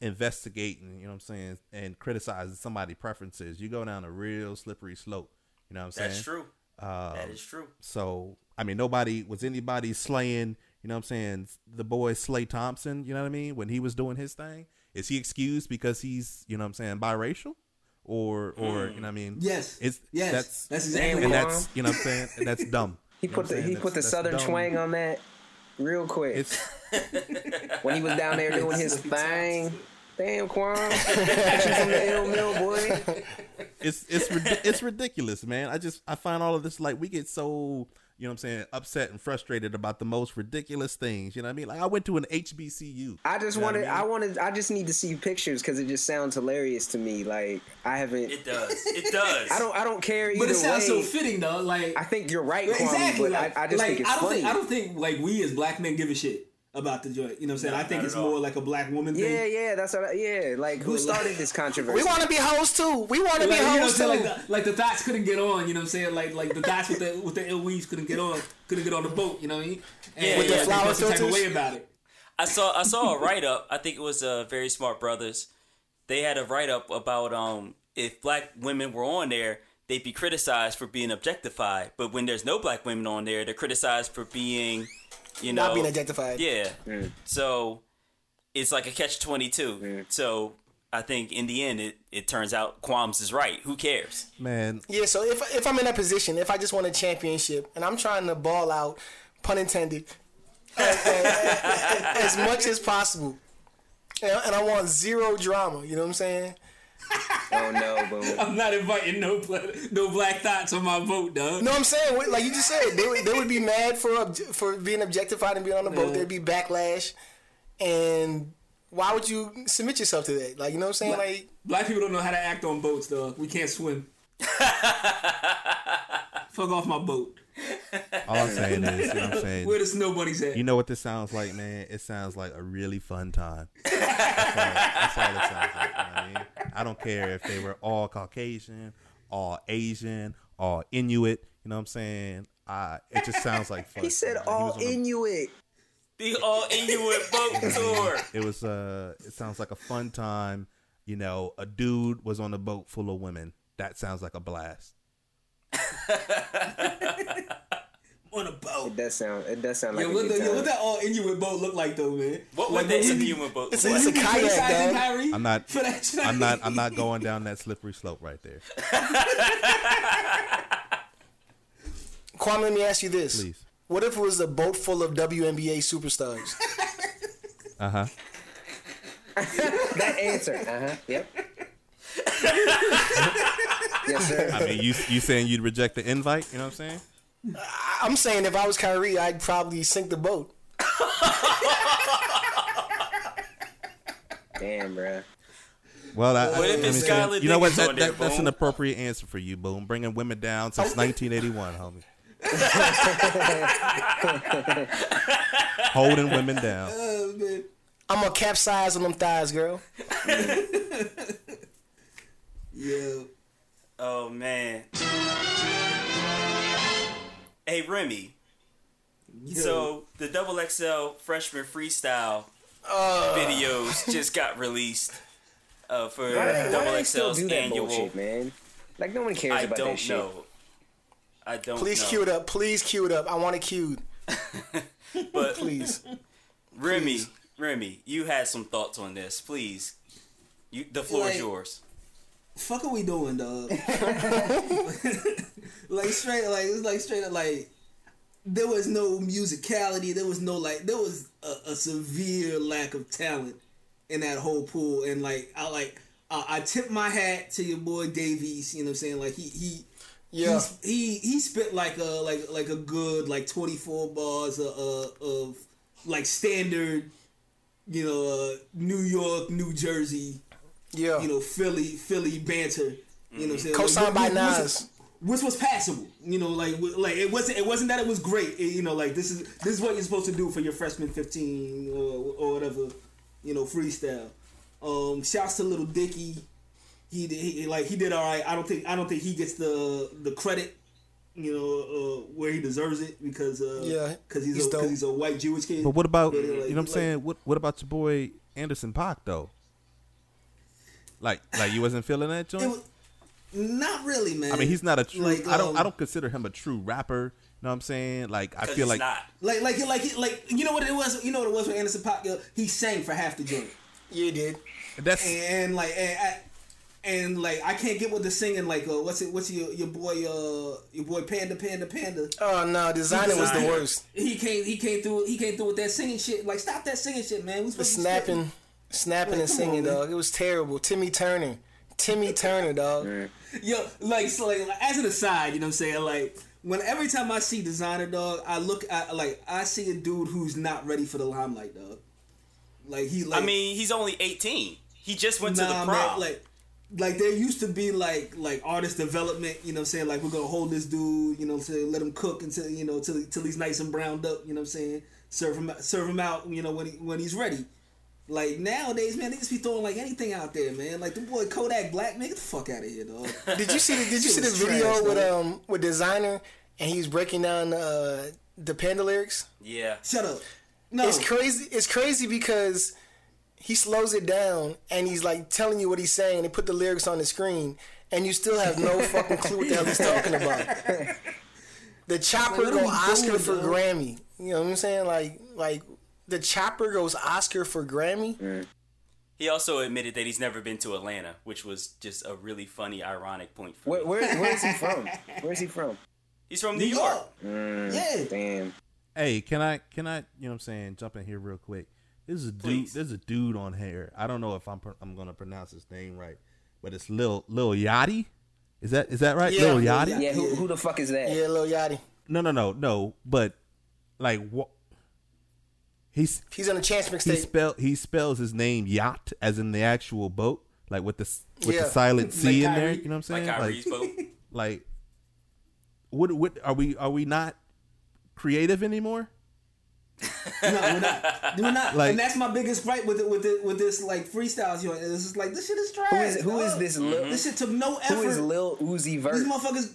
[SPEAKER 3] investigating, you know what I'm saying, and criticizing somebody's preferences, you go down a real slippery slope. You know what I'm saying?
[SPEAKER 1] That's true.
[SPEAKER 3] Um,
[SPEAKER 1] that is true.
[SPEAKER 3] So I mean, nobody was anybody slaying. You know what I'm saying? The boy Slay Thompson. You know what I mean? When he was doing his thing, is he excused because he's you know what I'm saying biracial, or or you know what I mean?
[SPEAKER 2] Yes.
[SPEAKER 3] It's
[SPEAKER 2] Yes.
[SPEAKER 3] That's
[SPEAKER 2] That's exactly
[SPEAKER 3] and that's you know what I'm saying. And that's dumb.
[SPEAKER 6] He
[SPEAKER 3] You know
[SPEAKER 6] put the he
[SPEAKER 3] saying?
[SPEAKER 6] put the southern
[SPEAKER 3] dumb.
[SPEAKER 6] twang on that real quick. When he was down there doing his thing. Damn, Quan. you from the ill mill, boy.
[SPEAKER 3] it's it's it's ridiculous, man. I just I find all of this like we get so you know what I'm saying upset and frustrated about the most ridiculous things. You know what I mean? Like I went to an HBCU.
[SPEAKER 6] I just
[SPEAKER 3] You know
[SPEAKER 6] wanted,
[SPEAKER 3] I
[SPEAKER 6] I, wanted, I just need to see pictures because it just sounds hilarious to me. Like I haven't,
[SPEAKER 1] It does. It does.
[SPEAKER 6] I don't, I don't care either
[SPEAKER 2] But it sounds
[SPEAKER 6] way.
[SPEAKER 2] so fitting though. Like
[SPEAKER 6] I think you're right, Kwame,
[SPEAKER 2] exactly.
[SPEAKER 6] but
[SPEAKER 2] Like,
[SPEAKER 6] I, I just
[SPEAKER 2] like,
[SPEAKER 6] think it's
[SPEAKER 2] I don't
[SPEAKER 6] funny.
[SPEAKER 2] think I don't think like we as black men give a shit about the joint. You know what I'm saying?
[SPEAKER 1] No,
[SPEAKER 2] I think it's more like a black woman
[SPEAKER 6] yeah,
[SPEAKER 2] thing.
[SPEAKER 6] yeah, yeah, that's what. I, yeah, like who started this controversy?
[SPEAKER 4] We want to be hosts too. We want to
[SPEAKER 2] Like,
[SPEAKER 4] be
[SPEAKER 2] you know what I'm
[SPEAKER 4] hosts too.
[SPEAKER 2] Like the, like the dots couldn't get on, you know what I'm saying? Like like the dots with the with the ill weaves couldn't get on, couldn't get on the boat, you know what I mean? And
[SPEAKER 1] Yeah, With the
[SPEAKER 2] they
[SPEAKER 4] flower
[SPEAKER 2] felt some type of way about it.
[SPEAKER 1] I saw I saw a write up. I think it was uh, Very Smart Brothas. They had a write up about um if black women were on there, they'd be criticized for being objectified. But when there's no black women on there, they're criticized for being, you know,
[SPEAKER 4] Not being objectified.
[SPEAKER 1] Yeah. Mm. So it's like a catch twenty two. Mm. So I think in the end, it, it turns out Qualms is right. Who cares?
[SPEAKER 3] Man,
[SPEAKER 4] Yeah, so if if I'm in that position, if I just won a championship and I'm trying to ball out, pun intended, as much as possible, and, and I want zero drama, you know what I'm saying?
[SPEAKER 6] Oh no, boom.
[SPEAKER 2] I'm not inviting no bla- no black thoughts on my vote, dog.
[SPEAKER 4] No, I'm saying like you just said, they would, they would be mad for for being objectified and being on the boat.
[SPEAKER 2] Yeah.
[SPEAKER 4] There'd be backlash, and why would you submit yourself to that? Like you know what I'm saying? Like
[SPEAKER 2] Black people don't know how to act on boats, dog. We can't swim. Fuck off my boat.
[SPEAKER 3] All I'm saying is, you know what I'm saying.
[SPEAKER 2] Where the snow bunnies at?
[SPEAKER 3] You know what this sounds like, man? It sounds like a really fun time. That's all, that's all it sounds like. You know what I mean? I don't care if they were all Caucasian, all Asian, all Inuit. You know what I'm saying? I it just sounds like fun.
[SPEAKER 6] He said
[SPEAKER 3] man.
[SPEAKER 6] all
[SPEAKER 3] was on a-
[SPEAKER 6] Inuit.
[SPEAKER 1] The all Inuit boat tour.
[SPEAKER 3] It was uh it sounds like a fun time. You know, a dude was on a boat full of women. That sounds like a blast.
[SPEAKER 2] on a boat.
[SPEAKER 6] It does sound. It does sound like
[SPEAKER 2] Yo,
[SPEAKER 6] a
[SPEAKER 2] what,
[SPEAKER 6] good
[SPEAKER 2] the, yo, what that all Inuit boat look like though, man?
[SPEAKER 1] What
[SPEAKER 2] like,
[SPEAKER 1] would that Inuit boat
[SPEAKER 4] It's
[SPEAKER 1] look
[SPEAKER 4] a-
[SPEAKER 1] like?
[SPEAKER 4] it's a kayak,
[SPEAKER 2] criticizing
[SPEAKER 4] dog.
[SPEAKER 3] I'm not
[SPEAKER 2] for that?
[SPEAKER 3] I'm not I'm not going down that slippery slope right there.
[SPEAKER 4] Kwame, let me ask you this:
[SPEAKER 3] Please.
[SPEAKER 4] What if it was a boat full of WNBA superstars?
[SPEAKER 3] Uh-huh.
[SPEAKER 6] that answer. Uh huh. Yep. yes, sir.
[SPEAKER 3] I mean, you you saying you'd reject the invite, you know what I'm saying?
[SPEAKER 4] I'm saying if I was Kyrie, I'd probably sink the boat.
[SPEAKER 6] Damn, bruh.
[SPEAKER 3] Well, I,
[SPEAKER 1] What if
[SPEAKER 3] I
[SPEAKER 1] it's
[SPEAKER 3] mean,
[SPEAKER 1] Skylar
[SPEAKER 3] you know what? That, that, that's an appropriate answer for you, Boom. Bringing women down since 1981, homie. Holding women down.
[SPEAKER 2] Oh, man.
[SPEAKER 4] I'm gonna capsize on them thighs, girl.
[SPEAKER 2] Yeah.
[SPEAKER 1] Oh man. Hey Remy, So the double XL freshman freestyle
[SPEAKER 4] Uh.
[SPEAKER 1] videos just got released uh, for
[SPEAKER 6] Why, do they- why do
[SPEAKER 1] double
[SPEAKER 6] they
[SPEAKER 1] XL's annual.
[SPEAKER 6] bullshit, man? Like no one cares
[SPEAKER 1] I
[SPEAKER 6] about that
[SPEAKER 1] don't
[SPEAKER 6] shit.
[SPEAKER 1] know. I don't.
[SPEAKER 4] Please
[SPEAKER 1] know.
[SPEAKER 4] cue it up. Please cue it up. I want it cued.
[SPEAKER 1] But
[SPEAKER 4] Please.
[SPEAKER 1] Remy, Remy, you had some thoughts on this. Please, you the floor is yours.
[SPEAKER 2] Fuck are we doing, dog? like straight, like it's like straight up, like there was no musicality. There was no like, there was a, a severe lack of talent in that whole pool. And like, I like, I, I tip my hat to your boy Dave East. You know what I'm saying? Like he he.
[SPEAKER 4] Yeah.
[SPEAKER 2] He's, he he spit like a like like a good like 24 bars of, uh, of like standard you know uh, New York New Jersey
[SPEAKER 4] Yeah.
[SPEAKER 2] you know Philly Philly banter. You know what I'm saying?
[SPEAKER 4] Co-signed by
[SPEAKER 2] which- which-
[SPEAKER 4] Nas.
[SPEAKER 2] Which was passable, you know, like like it wasn't it wasn't that it was great, It- you know, like this is this is what you're supposed to do for your freshman 15 or, or whatever, you know, freestyle. Um, shouts to Little Dicky, he, did- he like he did all right. I don't think I don't think he gets the the credit, you know, uh, where he deserves it because uh,
[SPEAKER 4] Yeah,
[SPEAKER 2] because he's,
[SPEAKER 4] he's
[SPEAKER 2] a, cause he's a white Jewish kid.
[SPEAKER 3] But what about
[SPEAKER 2] Yeah,
[SPEAKER 3] you know what I'm
[SPEAKER 2] like-
[SPEAKER 3] saying? What what about your boy Anderson .Paak though? Like like you wasn't feeling that
[SPEAKER 2] It
[SPEAKER 3] joint?
[SPEAKER 2] was, not really, man.
[SPEAKER 3] I mean, he's not a true.
[SPEAKER 2] Like,
[SPEAKER 3] I don't.
[SPEAKER 2] um,
[SPEAKER 3] I don't consider him a true rapper. You know what I'm saying? Like I feel like
[SPEAKER 1] not.
[SPEAKER 2] Like, like, like, like, you know what it was? You know what it was with Anderson .Paak. Yo, He sang for half the joint,
[SPEAKER 4] Yeah, he did.
[SPEAKER 3] that's
[SPEAKER 2] and like, and, I- and like, I can't get with the singing. Like, uh, what's it? What's your your boy? Uh, your boy Panda, Panda, Panda.
[SPEAKER 4] Oh no, Desiigner was the worst.
[SPEAKER 2] He came, he came through. He came through with that singing shit. Like, stop that singing shit, man. We
[SPEAKER 4] The
[SPEAKER 2] supposed to
[SPEAKER 4] snapping, snapping
[SPEAKER 2] Like,
[SPEAKER 4] and singing,
[SPEAKER 2] on,
[SPEAKER 4] dog. It was terrible. Timmy Turner. Timmy Turner, dog.
[SPEAKER 2] spitting. Yo, like, so like, as an aside, you know what I'm saying? Like, when every time I see Desiigner dog, I look at like I see a dude who's not ready for the limelight, dog. Like he, like,
[SPEAKER 1] I mean, he's only 18. He just went to the
[SPEAKER 2] Nah,
[SPEAKER 1] prom.
[SPEAKER 2] man, like like there used to be like like artist development, you know what I'm saying? Like we're gonna hold this dude, you know what I'm saying, let him cook until you know, till till he's nice and browned up, you know what I'm saying? Serve him serve him out, you know, when he when he's ready. Like nowadays, man, they just be throwing like anything out there, man. Like the boy Kodak Black, man, get the fuck out of here, dog.
[SPEAKER 4] Did you see the Did you see the video
[SPEAKER 2] trash,
[SPEAKER 4] with
[SPEAKER 2] dog.
[SPEAKER 4] um with Desiigner and he was breaking down uh the Panda lyrics?
[SPEAKER 1] yeah.
[SPEAKER 2] Shut up. No,
[SPEAKER 4] It's crazy. It's crazy because he slows it down and he's like telling you what he's saying. They put the lyrics on the screen, and you still have no fucking clue what the hell he's talking about. The chopper
[SPEAKER 2] Like,
[SPEAKER 4] go Oscar
[SPEAKER 2] doing,
[SPEAKER 4] for
[SPEAKER 2] dog?
[SPEAKER 4] Grammy. You know what I'm saying? Like like the chopper goes Oscar for Grammy. Mm.
[SPEAKER 1] He also admitted that he's never been to Atlanta, which was just a really funny, ironic point for
[SPEAKER 6] Where, where, where is he from? Where is he from?
[SPEAKER 1] He's from
[SPEAKER 2] New
[SPEAKER 1] New York.
[SPEAKER 2] York. Mm, yeah.
[SPEAKER 6] Damn.
[SPEAKER 3] Hey, can I can I you know what I'm saying jump in here real quick? There's a dude.
[SPEAKER 1] Please.
[SPEAKER 3] There's a dude on here. I don't know if I'm I'm gonna pronounce his name right, but it's Lil Lil Yachty. Is that is that right?
[SPEAKER 4] Yeah,
[SPEAKER 3] Lil
[SPEAKER 4] Lil
[SPEAKER 3] Yachty?
[SPEAKER 6] Yeah, who, who the fuck is that?
[SPEAKER 4] Yeah, Lil Yachty.
[SPEAKER 3] No, no, no, no. But like what? He's
[SPEAKER 4] He's on a chance
[SPEAKER 3] he spell he spells his name yacht as in the actual boat, like with the with
[SPEAKER 4] Yeah.
[SPEAKER 3] the silent C in there. You know what I'm
[SPEAKER 1] Like
[SPEAKER 3] saying?
[SPEAKER 1] Kyrie's boat.
[SPEAKER 3] like what what are we are we not creative anymore?
[SPEAKER 2] No, we're not. We're not.
[SPEAKER 3] Like-
[SPEAKER 2] and that's my biggest gripe with it, with it, with this like freestyles. You know, it's just like this shit is trash.
[SPEAKER 6] Who is who is
[SPEAKER 2] dog.
[SPEAKER 6] this Lil?
[SPEAKER 2] This shit took no effort.
[SPEAKER 6] Who is Lil Uzi Vert?
[SPEAKER 2] These motherfuckers.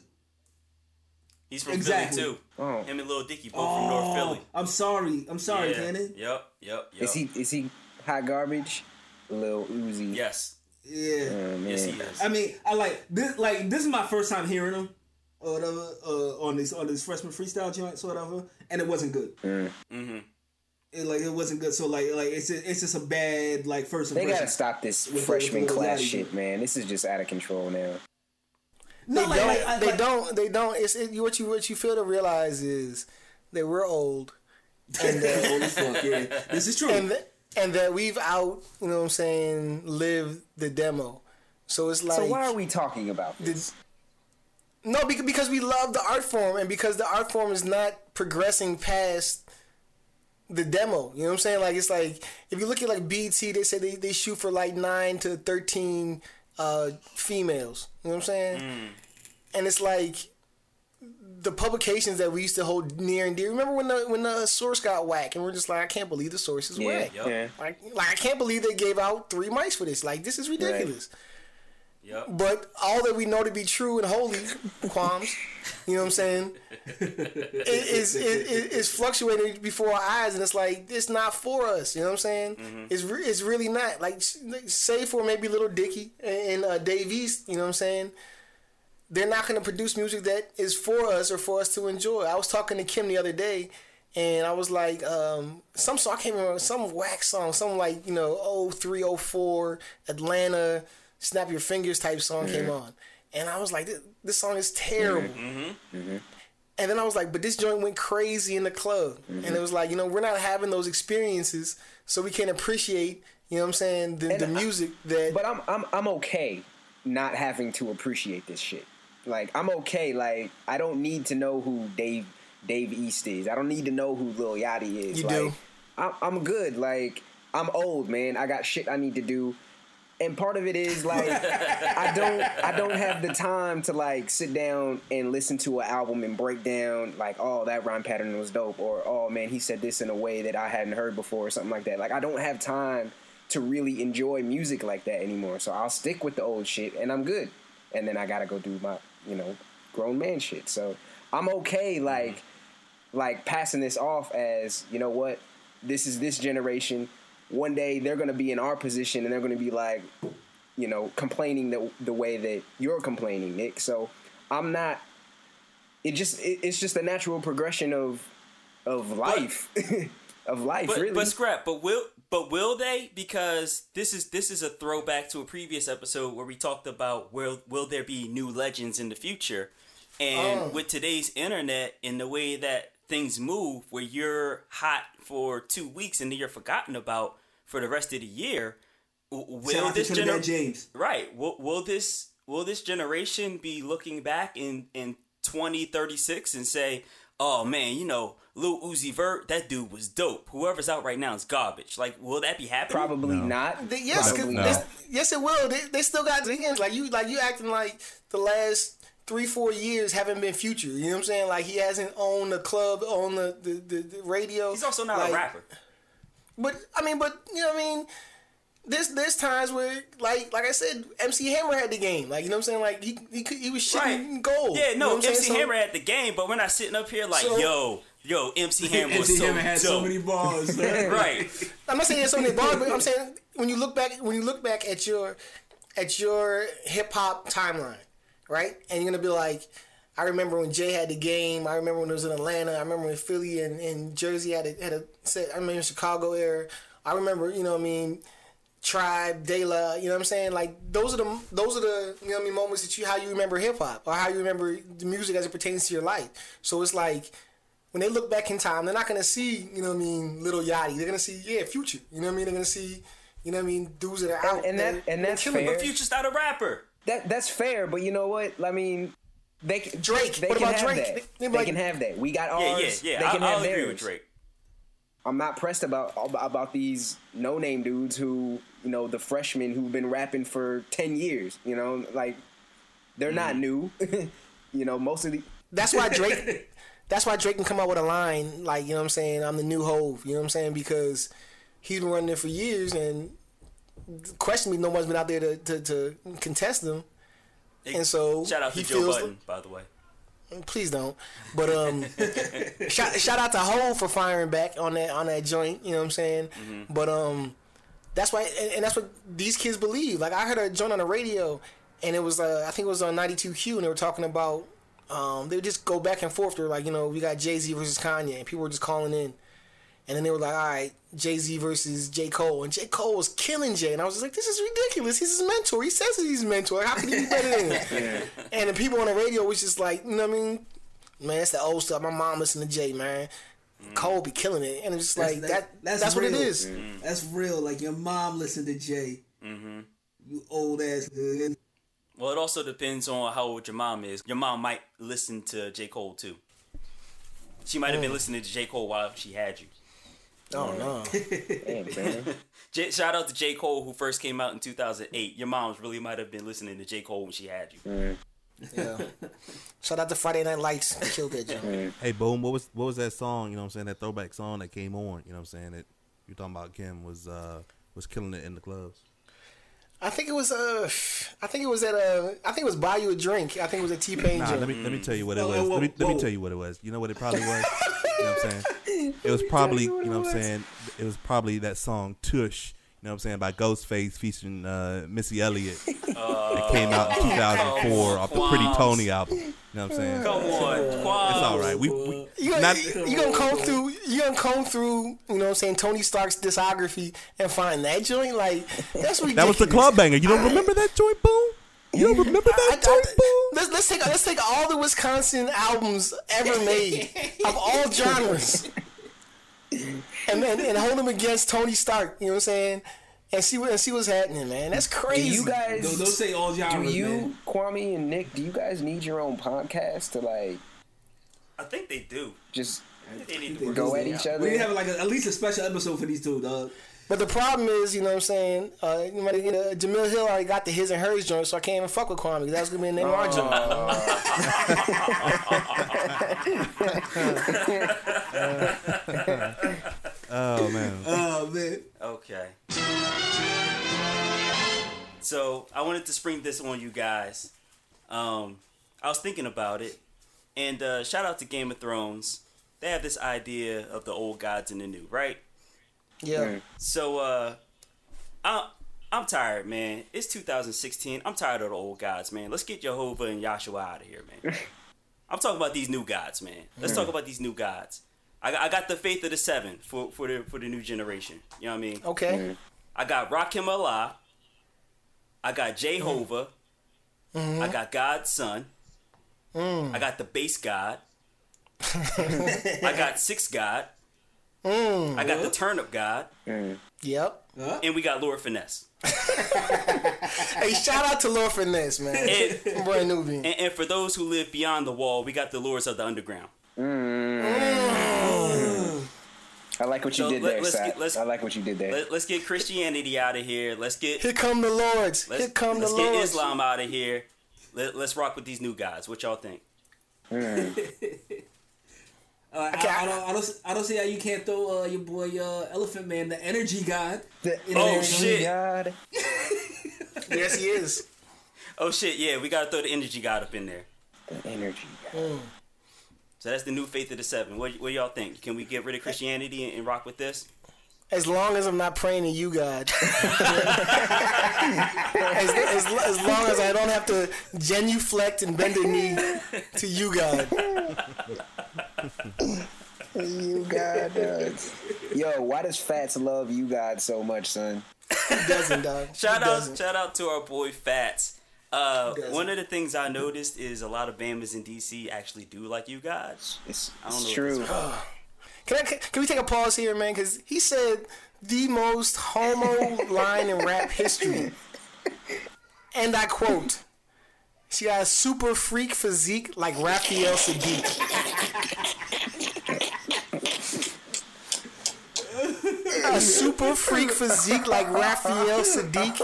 [SPEAKER 1] He's from
[SPEAKER 2] Exactly.
[SPEAKER 1] Philly too.
[SPEAKER 6] Oh.
[SPEAKER 1] Him and Lil Dicky both from North
[SPEAKER 2] Oh,
[SPEAKER 1] Philly.
[SPEAKER 2] I'm sorry. I'm sorry,
[SPEAKER 1] yeah.
[SPEAKER 2] Cannon.
[SPEAKER 1] Yep, yep, yep.
[SPEAKER 6] Is he is he hot garbage? Lil Uzi.
[SPEAKER 1] Yes.
[SPEAKER 2] Yeah.
[SPEAKER 6] Oh, man.
[SPEAKER 1] Yes, he is.
[SPEAKER 2] I mean, I like this. Like this is my first time hearing him, or whatever, uh, on this on this freshman freestyle joints or whatever, and it wasn't good.
[SPEAKER 1] Mm-hmm.
[SPEAKER 2] It, like it wasn't good. So like like it's a, it's just a bad like first
[SPEAKER 6] They
[SPEAKER 2] impression.
[SPEAKER 6] gotta stop this freshman class shit, man. This is just out of control now.
[SPEAKER 2] No,
[SPEAKER 4] They
[SPEAKER 2] like,
[SPEAKER 4] don't.
[SPEAKER 2] like, I-
[SPEAKER 4] they
[SPEAKER 2] like-
[SPEAKER 4] don't. They don't. It's it, what you what you feel to realize is that we're old, and that,
[SPEAKER 2] Holy fuck, yeah. This is true.
[SPEAKER 4] and that, and that we've out. You know what I'm saying? Lived the demo. So it's like
[SPEAKER 6] So why are we talking about
[SPEAKER 4] the-
[SPEAKER 6] this?
[SPEAKER 4] no because because we love the art form and because the art form is not progressing past the demo. You know what I'm saying? Like it's like if you look at like BT, they say they, they shoot for like nine to thirteen uh, females. You know what I'm saying? And it's like the publications that we used to hold near and dear. Remember when the when the source got whacked and we're just like, I can't believe the source is
[SPEAKER 6] Yeah,
[SPEAKER 4] whack.
[SPEAKER 1] Yup.
[SPEAKER 6] yeah.
[SPEAKER 4] Like, like I can't believe they gave out three mics for this. Like this is ridiculous.
[SPEAKER 1] Yep.
[SPEAKER 4] But all that we know to be true and holy, qualms, you know what I'm saying, it is it, it, it's fluctuating before our eyes, and it's like it's not for us. You know what I'm saying? It's re- it's really not. Like say for maybe Little Dicky and uh, Dave East, you know what I'm saying? They're not going to produce music that is for us or for us to enjoy. I was talking to Kim the other day, and I was like, um, some song I can't remember, some wax song, some like you know, 03, 04, Atlanta, Snap Your Fingers type song came mm-hmm. on, and I was like, this, this song is mm-hmm. terrible. Mm-hmm. And then I was like, but this joint went crazy in the club, and it was like, you know, we're not having those experiences, so we can't appreciate, you know, what I'm saying, the, the
[SPEAKER 6] And I-
[SPEAKER 4] music that.
[SPEAKER 6] But I'm I'm I'm okay not having to appreciate this shit. Like I'm okay. Like I don't need to know who Dave Dave East is. I don't need to know who Lil Yachty is.
[SPEAKER 4] You
[SPEAKER 6] like,
[SPEAKER 4] do.
[SPEAKER 6] I'm I'm good. Like I'm old, man. I got shit I need to do. And part of it is like I don't I don't have the time to like sit down and listen to an album and break down like oh that rhyme pattern was dope or oh man he said this in a way that I hadn't heard before or something like that. Like I don't have time to really enjoy music like that anymore. So I'll stick with the old shit and I'm good. And then I gotta go do my you know grown man shit. So I'm okay like mm-hmm. like passing this off as you know what this is this generation one day they're going to be in our position and they're going to be like you know complaining the, the way that you're complaining nick so i'm not it just it, it's just a natural progression of of life of life
[SPEAKER 1] But
[SPEAKER 6] really
[SPEAKER 1] but scrap. But will but will they? Because this is this is a throwback to a previous episode where we talked about will will there be new legends in the future? And
[SPEAKER 4] Oh.
[SPEAKER 1] with today's internet and the way that things move, where you're hot for two weeks and then you're forgotten about for the rest of the year, w-
[SPEAKER 2] Shout
[SPEAKER 1] will
[SPEAKER 2] out to
[SPEAKER 1] this
[SPEAKER 2] Trinidad
[SPEAKER 1] generation
[SPEAKER 2] James.
[SPEAKER 1] right? Will, will this will this generation be looking back in in 2036 and say, "Oh man, you know, Lil Uzi Vert, that dude was dope. Whoever's out right now is garbage." Like, will that be happening?
[SPEAKER 6] probably not
[SPEAKER 4] They- yes, 'cause
[SPEAKER 6] probably
[SPEAKER 3] No.
[SPEAKER 4] they- yes, it will. They, they still got the hands. Like you, like you acting like the last three, four years haven't been future. You know what I'm saying? Like he hasn't owned the club, owned the the, the, the radio.
[SPEAKER 1] He's also not
[SPEAKER 4] Like,
[SPEAKER 1] a rapper.
[SPEAKER 4] But I mean, but you know what I mean. There's there's times where like like I said, MC Hammer had the game. Like you know what I'm saying? Like he he, he was shitting
[SPEAKER 1] Right.
[SPEAKER 4] gold.
[SPEAKER 1] Yeah,
[SPEAKER 4] You know
[SPEAKER 1] no, MC
[SPEAKER 4] saying? So-
[SPEAKER 1] Hammer had the game, but we're not sitting up here like,
[SPEAKER 4] So-
[SPEAKER 1] yo, yo, MC Hammer was
[SPEAKER 2] MC
[SPEAKER 1] so
[SPEAKER 2] Hammer had
[SPEAKER 1] dope.
[SPEAKER 2] so many balls.
[SPEAKER 1] right.
[SPEAKER 4] I'm not saying it's many bars, but I'm saying when you look back when you look back at your at your hip hop timeline, right? And you're gonna be like, I remember when Jay had the game. I remember when it was in Atlanta. I remember when Philly and, and Jersey had a, had a set. I remember Chicago era. I remember, you know, what I mean, Tribe, De La. You know what I'm saying? Like those are the those are the you know what I mean moments that you how you remember hip hop or how you remember the music as it pertains to your life. So it's like when they look back in time, they're not gonna see, you know what I mean, little Yachty. They're gonna see, yeah, future. You know what I mean? They're gonna see, you know what I mean, dudes that are out.
[SPEAKER 6] and that- and that's fair.
[SPEAKER 4] it.
[SPEAKER 1] Future's not a rapper.
[SPEAKER 6] that that's fair but you know what i mean they can,
[SPEAKER 4] Drake.
[SPEAKER 6] They
[SPEAKER 4] What
[SPEAKER 6] can
[SPEAKER 4] about
[SPEAKER 6] have
[SPEAKER 4] Drake?
[SPEAKER 6] that.
[SPEAKER 4] They-
[SPEAKER 6] They,
[SPEAKER 4] they like-
[SPEAKER 6] can have that. We got
[SPEAKER 1] Yeah,
[SPEAKER 6] ours.
[SPEAKER 1] yeah, yeah.
[SPEAKER 6] They
[SPEAKER 1] I,
[SPEAKER 6] can
[SPEAKER 1] I'll
[SPEAKER 6] have
[SPEAKER 1] agree
[SPEAKER 6] theirs.
[SPEAKER 1] with Drake.
[SPEAKER 6] I'm not pressed about about these no name dudes who you know the freshmen who've been rapping for ten years. You know, like they're not mm. new. you know, most of the
[SPEAKER 4] That's why Drake. that's why Drake can come out with a line like, you know what I'm saying? I'm the new Hove. You know what I'm saying? Because he's been running it for years, and question me, no one's been out there to, to, to contest And so
[SPEAKER 1] Shout out
[SPEAKER 4] he
[SPEAKER 1] to Joe
[SPEAKER 4] feels
[SPEAKER 1] Button, by the way.
[SPEAKER 4] Please don't. But um, shout, shout out to Hove for firing back on that on that joint. You know what I'm saying?
[SPEAKER 1] Mm-hmm.
[SPEAKER 4] But um, that's why, and, and that's what these kids believe. Like I heard a joint on the radio, and it was uh, I think it was on 92Q, and they were talking about um, they would just go back and forth. They're like, you know, we got Jay Z versus Kanye, and people were just calling in. And then they were like, all right, Jay Z versus J. Cole. And J. Cole was killing Jay. And I was just like, this is ridiculous. He's his mentor. He says he's his mentor. How can he be better than him? And the people on the radio was just like, you know what I mean? Man, that's the old stuff. My mom listened to Jay, man. Cole be killing it. And it's just like, that, that's, what it is.
[SPEAKER 2] real.
[SPEAKER 4] is.
[SPEAKER 2] That's real. Like your mom listened to Jay.
[SPEAKER 1] Mm-hmm.
[SPEAKER 2] You old ass. nigga.
[SPEAKER 1] Well, it also depends on how old your mom is. Your mom might listen to J. Cole too. She might have been listening to J. Cole while she had you.
[SPEAKER 4] Oh, no.
[SPEAKER 6] damn man.
[SPEAKER 1] J- shout out to J. Cole who first came out in 2008. Your mom's really might have been listening to J. Cole when she had you.
[SPEAKER 4] Yeah. Shout out to Friday Night Lights. Killed that joint.
[SPEAKER 3] Hey, boom. What was what was that song? You know what I'm saying? That throwback song that came on. You know what I'm saying? That you're talking about Kim was uh was killing it in the clubs.
[SPEAKER 4] I think it was uh, I think it was at uh, I think it was buy you a drink. I think it was a T Pain
[SPEAKER 3] Nah, let me let me tell you what it
[SPEAKER 2] Whoa,
[SPEAKER 3] was.
[SPEAKER 2] whoa,
[SPEAKER 3] let me let me tell you what it was. You know what it probably was. you know what I'm saying? It was probably you know what I'm saying. It was probably that song Tush. You know what I'm saying by Ghostface featuring uh, Missy Elliott. it came out in 2004 off the Pretty Toney album. You know what I'm saying?
[SPEAKER 1] Come on,
[SPEAKER 3] It's all right. We, we
[SPEAKER 4] You gonna,
[SPEAKER 3] not,
[SPEAKER 4] you gonna comb through you gonna comb through you know what I'm saying Tony Stark's discography and find that joint like that's ridiculous.
[SPEAKER 3] that was the club banger. You don't remember that joint, boom? You don't remember
[SPEAKER 4] I-
[SPEAKER 3] that
[SPEAKER 4] I-
[SPEAKER 3] joint, boom?
[SPEAKER 4] let's let's take let's take all the Wisconsin albums ever made of all genres and, and and hold them against Tony Stark. You know what I'm saying? And see what and see what's happening, man. That's
[SPEAKER 6] Do
[SPEAKER 4] crazy.
[SPEAKER 6] you guys?
[SPEAKER 2] Don't, don't say all genres.
[SPEAKER 6] do you,
[SPEAKER 2] man.
[SPEAKER 6] Kwame and Nick? Do you guys need your own podcast to like
[SPEAKER 1] I think they do.
[SPEAKER 6] just
[SPEAKER 1] They need to
[SPEAKER 6] go at each other?
[SPEAKER 2] We need to have like a, at least a special episode for these two, dog.
[SPEAKER 4] But the problem is, you know what I'm saying? Uh, you know, Jemele Hill already got the his and hers joint, so I can't even fuck with Kwame because that's gonna be a name of our joint.
[SPEAKER 3] Oh man.
[SPEAKER 2] Oh man.
[SPEAKER 1] Okay. So I wanted to spring this on you guys. Um, I was thinking about it, and uh, shout out to Game of Thrones. They have this idea of the old gods and the new, right?
[SPEAKER 4] Yeah.
[SPEAKER 1] So uh, I'm I'm tired, man. It's 2016. I'm tired of the old gods, man. Let's get Jehovah and Yahshua out of here, man. I'm talking about these new gods, man. Let's talk about these new gods. I got, I got the faith of the seven for, for the for the new generation. You know what I mean?
[SPEAKER 4] Okay.
[SPEAKER 1] I got Rakim Allah. I got Jehovah. I got God's Son. I got the base God. I got Six God. Mm. I got the Turnip God. Mm.
[SPEAKER 4] Yep.
[SPEAKER 1] And we got Lord Finesse.
[SPEAKER 4] Hey, shout out to Lord Finesse, man.
[SPEAKER 1] And,
[SPEAKER 4] Boy, newbie.
[SPEAKER 1] and, and for those who live beyond the wall, we got the Lords of the Underground. Mm.
[SPEAKER 6] I like what you
[SPEAKER 1] So
[SPEAKER 6] did
[SPEAKER 1] let-
[SPEAKER 6] there,
[SPEAKER 1] let's get- let's-
[SPEAKER 6] I like what you did there.
[SPEAKER 1] Let, let's get Christianity out of here. Let's get
[SPEAKER 4] Here come the Lords.
[SPEAKER 1] let's,
[SPEAKER 4] Here come the
[SPEAKER 1] let's get Islam out of here. Let, let's rock with these new guys. What y'all think?
[SPEAKER 2] Uh, I, I don't, I don't, I don't see how you can't throw uh, your boy uh, Elephant Man, the Energy God.
[SPEAKER 6] The
[SPEAKER 2] in
[SPEAKER 1] Oh,
[SPEAKER 2] there.
[SPEAKER 1] shit.
[SPEAKER 6] God.
[SPEAKER 4] Yes, he is.
[SPEAKER 1] Oh shit, yeah, we gotta throw the energy god up in there.
[SPEAKER 6] The energy. God.
[SPEAKER 1] So that's the new faith of the seven. What, what y'all think? Can we get rid of Christianity and, and rock with this?
[SPEAKER 4] As long as I'm not praying to you, God. as, as, as long as I don't have to genuflect and bend a knee to you, God.
[SPEAKER 6] You God does. Yo, why does Fats love you God so much, son?
[SPEAKER 4] He doesn't, dog.
[SPEAKER 1] Shout
[SPEAKER 4] he
[SPEAKER 1] out,
[SPEAKER 4] doesn't.
[SPEAKER 1] shout out to our boy Fats. Uh, one of the things I noticed is a lot of Bamas in DC actually do like you guys.
[SPEAKER 6] It's,
[SPEAKER 1] I don't
[SPEAKER 6] it's
[SPEAKER 1] know
[SPEAKER 6] true.
[SPEAKER 4] Can, I, can, can we take a pause here, man? Because he said the most homo line in rap history. And I quote, she got a super freak physique like Raphael Saadiq. A super freak physique like Raphael Saadiq.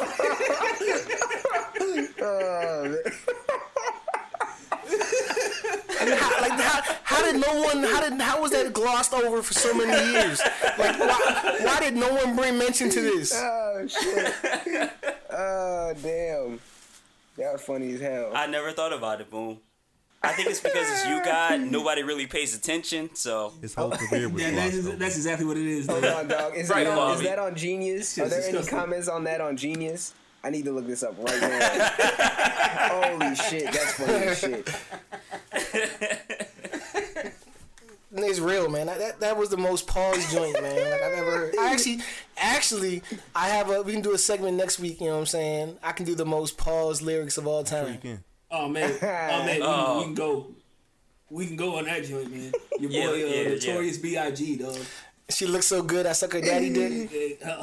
[SPEAKER 4] How, like how, how did no one how did how was that glossed over for so many years? Like why, why did no one bring mention to this?
[SPEAKER 6] Oh shit. oh damn. That was funny as hell.
[SPEAKER 1] I never thought about it, boom. I think it's because it's you God. Nobody really pays attention, so
[SPEAKER 3] His whole career was
[SPEAKER 2] Yeah,
[SPEAKER 3] lost.
[SPEAKER 2] that's,
[SPEAKER 3] over.
[SPEAKER 2] that's exactly what it is.
[SPEAKER 6] Hold on, dog. Is,
[SPEAKER 1] Right,
[SPEAKER 6] that, on, is that on Genius? Are there any comments on that on Genius? I need to look this up right now. Holy shit, that's funny shit.
[SPEAKER 4] It's real, man. That, that that was the most paused joint, man. Like I've ever heard. I actually, actually, I have a. We can do a segment next week. You know what I'm saying? I can do the most paused lyrics of all time.
[SPEAKER 3] You
[SPEAKER 4] time.
[SPEAKER 3] can.
[SPEAKER 2] Oh man, oh man, we,
[SPEAKER 1] Oh.
[SPEAKER 2] we can go. We can go on that joint, man. Your boy,
[SPEAKER 1] Yeah,
[SPEAKER 2] uh,
[SPEAKER 1] yeah,
[SPEAKER 2] Notorious B.I.G. Dog.
[SPEAKER 4] She looks so good. I suck her daddy dick.
[SPEAKER 1] yeah,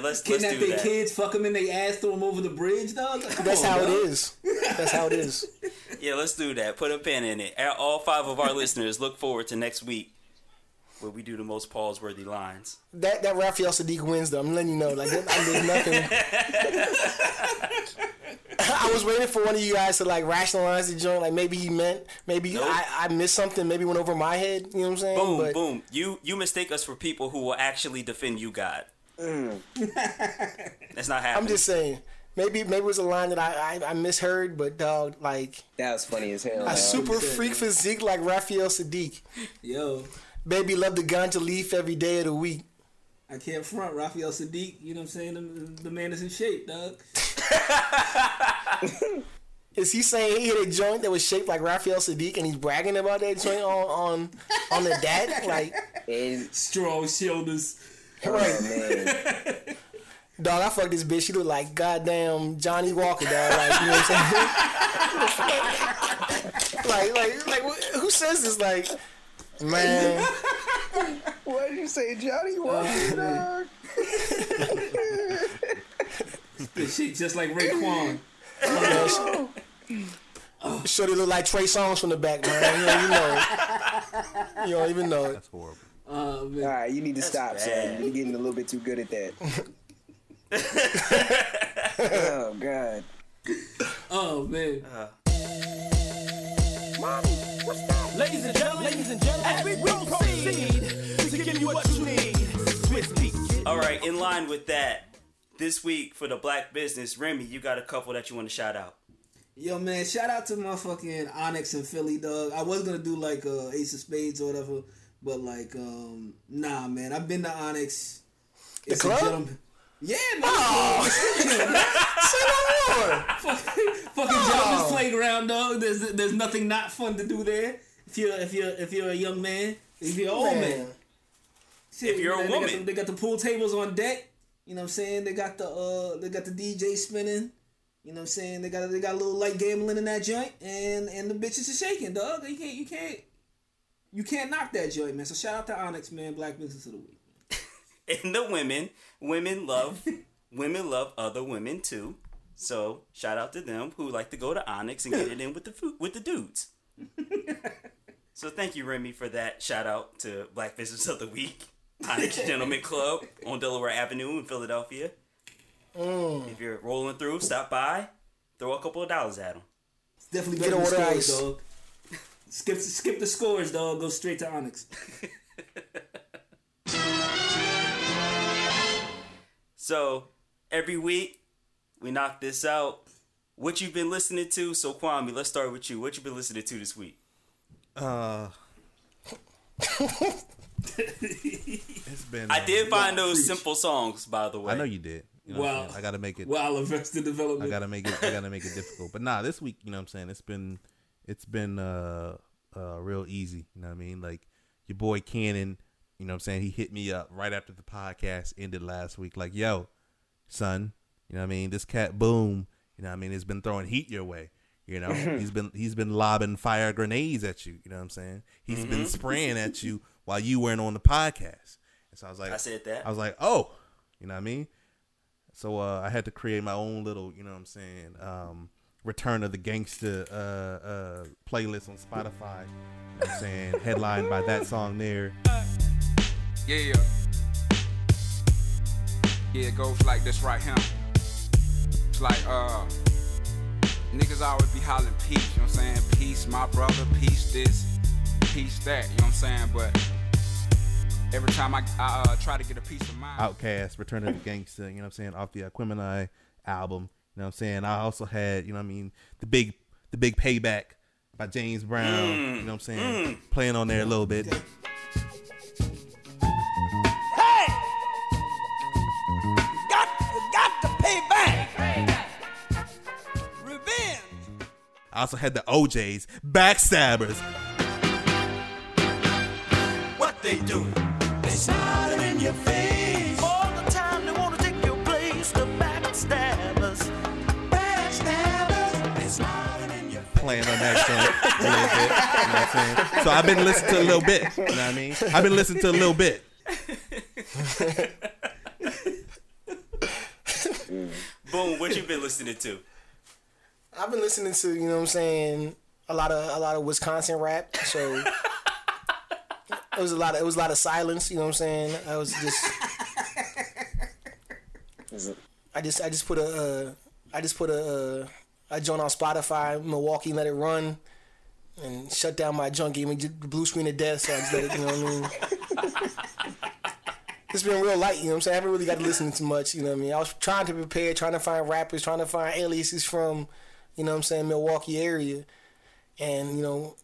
[SPEAKER 1] let's let's
[SPEAKER 2] Kidnap
[SPEAKER 1] do
[SPEAKER 2] their
[SPEAKER 1] that.
[SPEAKER 2] kids, fuck them in their ass, throw them over the bridge, dog. Come
[SPEAKER 4] That's
[SPEAKER 2] on,
[SPEAKER 4] how it
[SPEAKER 2] dog.
[SPEAKER 4] is. That's how it is.
[SPEAKER 1] Yeah, let's do that. Put a pin in it. All five of our listeners look forward to next week, where we do the most pause worthy lines.
[SPEAKER 4] That that Raphael Saadiq wins though. I'm letting you know. Like there- there's nothing. I was waiting for one of you guys to like rationalize the joint. Like maybe he meant, maybe
[SPEAKER 1] Nope.
[SPEAKER 4] I, I missed something. Maybe went over my head. You know what I'm saying?
[SPEAKER 1] Boom,
[SPEAKER 4] but
[SPEAKER 1] boom. You you mistake us for people who will actually defend you, God. Mm. That's not happening.
[SPEAKER 4] I'm just saying. maybe maybe it was a line that I I, I misheard, but dog, like
[SPEAKER 6] That was funny as hell.
[SPEAKER 4] a super freak physique like Raphael Saadiq.
[SPEAKER 2] Yo,
[SPEAKER 4] Baby love the ganja leaf every day of the week.
[SPEAKER 2] I can't front Raphael Saadiq. You know what I'm saying? The, the man is in shape, dog.
[SPEAKER 4] Is he saying he hit a joint that was shaped like Raphael Saadiq and he's bragging about that joint on on on the dad? Like,
[SPEAKER 6] And,
[SPEAKER 2] Strong shoulders.
[SPEAKER 6] oh man,
[SPEAKER 4] dog, I fucked this bitch. She look like goddamn Johnnie Walker, dog. Like, you know what I'm saying? like, like, like, who says this? Like, man,
[SPEAKER 6] what did you say, Johnnie Walker? dog?
[SPEAKER 2] This shit just like Raekwon.
[SPEAKER 4] Shorty look like Trey Songz from the back, man. You don't even know it. You don't even know it.
[SPEAKER 3] That's horrible.
[SPEAKER 2] Uh, man.
[SPEAKER 6] All right, you need to stop,
[SPEAKER 1] bad.
[SPEAKER 6] son. You're getting a little bit too good at that. oh God.
[SPEAKER 2] Oh man.
[SPEAKER 7] Ladies and gentlemen, ladies and gentlemen, as we proceed to give you what you need. Swizz Beatz.
[SPEAKER 1] All right, in line with that, this week for the black business, Remy, you got a couple that you want to shout out.
[SPEAKER 2] Yo, man, shout out to motherfucking Onyx and Philly, dog. I was gonna do like uh, Ace of Spades or whatever, but like, um, nah, man. I've been to Onyx. It's a
[SPEAKER 4] club?
[SPEAKER 2] gentleman- Yeah, man.
[SPEAKER 4] Oh. Say no more.
[SPEAKER 2] fucking, fucking gentleman's playground, dog. There's there's nothing not fun to do there. If you're if you're if you're a young man, if you're an old man.
[SPEAKER 4] Man.
[SPEAKER 2] Shit,
[SPEAKER 1] If you're a
[SPEAKER 2] man, they got
[SPEAKER 1] woman.
[SPEAKER 2] the- they got the pool tables on deck. You know what I'm saying? They got the uh they got the DJ spinning. You know what I'm saying? They got they got a little light gambling in that joint, and and the bitches are shaking, dog. You can't you can't you can't knock that joint, man. So shout out to Onyx, man. Black Business of the Week.
[SPEAKER 1] And the women, women love, women love other women too. So shout out to them who like to go to Onyx and get it in with the food with the dudes. so thank you, Remy, for that shout out to Black Business of the Week, Onyx Gentleman Club on Delaware Avenue in Philadelphia. Mm. If you're rolling through, stop by, throw a couple of dollars at them.
[SPEAKER 2] It's definitely
[SPEAKER 4] Get
[SPEAKER 2] better than
[SPEAKER 4] order
[SPEAKER 2] scores, dog. Skip skip the scores, dog. Go straight to Onyx.
[SPEAKER 1] So every week we knock this out. What you've been listening to? So Kwame, let's start with you. What you been listening to this week?
[SPEAKER 3] Uh, it's been.
[SPEAKER 1] I did find those
[SPEAKER 2] preach.
[SPEAKER 1] simple songs, by the way.
[SPEAKER 3] I know you did. You know what I'm
[SPEAKER 2] Wow.
[SPEAKER 3] I gotta make it.
[SPEAKER 2] Wow, Arrested
[SPEAKER 3] I
[SPEAKER 2] Development.
[SPEAKER 3] gotta make it. I gotta make it difficult. But nah, this week, you know what I'm saying. It's been, it's been uh, uh, real easy. You know what I mean? Like your boy Cannon. You know what I'm saying? He hit me up right after the podcast ended last week. Like, yo, son. You know what I mean? This cat Boom. You know what I mean? It's been throwing heat your way. You know, he's been he's been lobbing fire grenades at you. You know what I'm saying? He's
[SPEAKER 1] Mm-hmm.
[SPEAKER 3] been spraying at you while you weren't on the podcast. And so I was like,
[SPEAKER 1] I said that.
[SPEAKER 3] I was like, oh, you know what I mean? So uh, I had to create my own little, you know what I'm saying, um, Return of the Gangster uh, uh, playlist on Spotify. You know what I'm saying? Headlined by that song there.
[SPEAKER 8] Yeah. Yeah, it goes like this right here. It's like, uh, niggas always be hollering peace, you know what I'm saying? Peace, my brother, peace this, peace that, you know what I'm saying? But every time I, I uh, try to get a piece of mind.
[SPEAKER 3] OutKast, Return of the Gangster, you know what I'm saying, off the Aquemini album. You know what I'm saying? I also had, you know what I mean, the big the big payback by James Brown, you know what I'm saying? Playing on there a little bit. I also had the O'Jays, Backstabbers.
[SPEAKER 7] What they do? They smiling in your face. All the time they wanna take your place. The backstabbers. Backstabbers. They smiling in your
[SPEAKER 3] playing on that joint a little bit. You know what I'm saying? So I've been listening to a little bit. You know what I mean? I've been listening to a little bit.
[SPEAKER 1] Boom, what you been listening to?
[SPEAKER 4] I've been listening to, you know what I'm saying, a lot of a lot of Wisconsin rap. So it was a lot of it was a lot of silence, you know what I'm saying? I was just I just I just put a uh, I just put a uh, joint on Spotify, Milwaukee, let it run, and shut down my junk. Gave me the blue screen of death, so I just let it. You know what I mean? it's been real light. You know what I'm saying? I haven't really got to listen to much. You know what I mean? I was trying to prepare, trying to find rappers, trying to find aliases from, you know what I'm saying, Milwaukee area, and you know,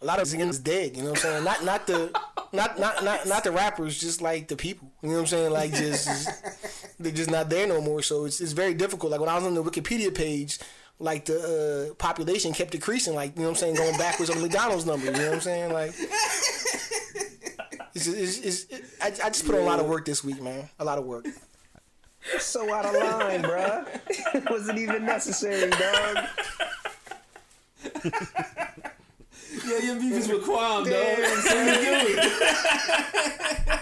[SPEAKER 4] a lot of is dead. You know what I'm saying? Not not the not not not not the rappers, just like the people. You know what I'm saying? Like just, just they're just not there no more. So it's it's very difficult. Like when I was on the Wikipedia page. Like the uh, population kept decreasing, like you know what I'm saying, going backwards on McDonald's number. You know what I'm saying, like it's, it's, it's, it, I, I just put in a lot of work this week, man. A lot of work.
[SPEAKER 6] So out of line, bruh. It wasn't even necessary, dog.
[SPEAKER 2] Yeah, your beef is with Kwame, dog. So you do it.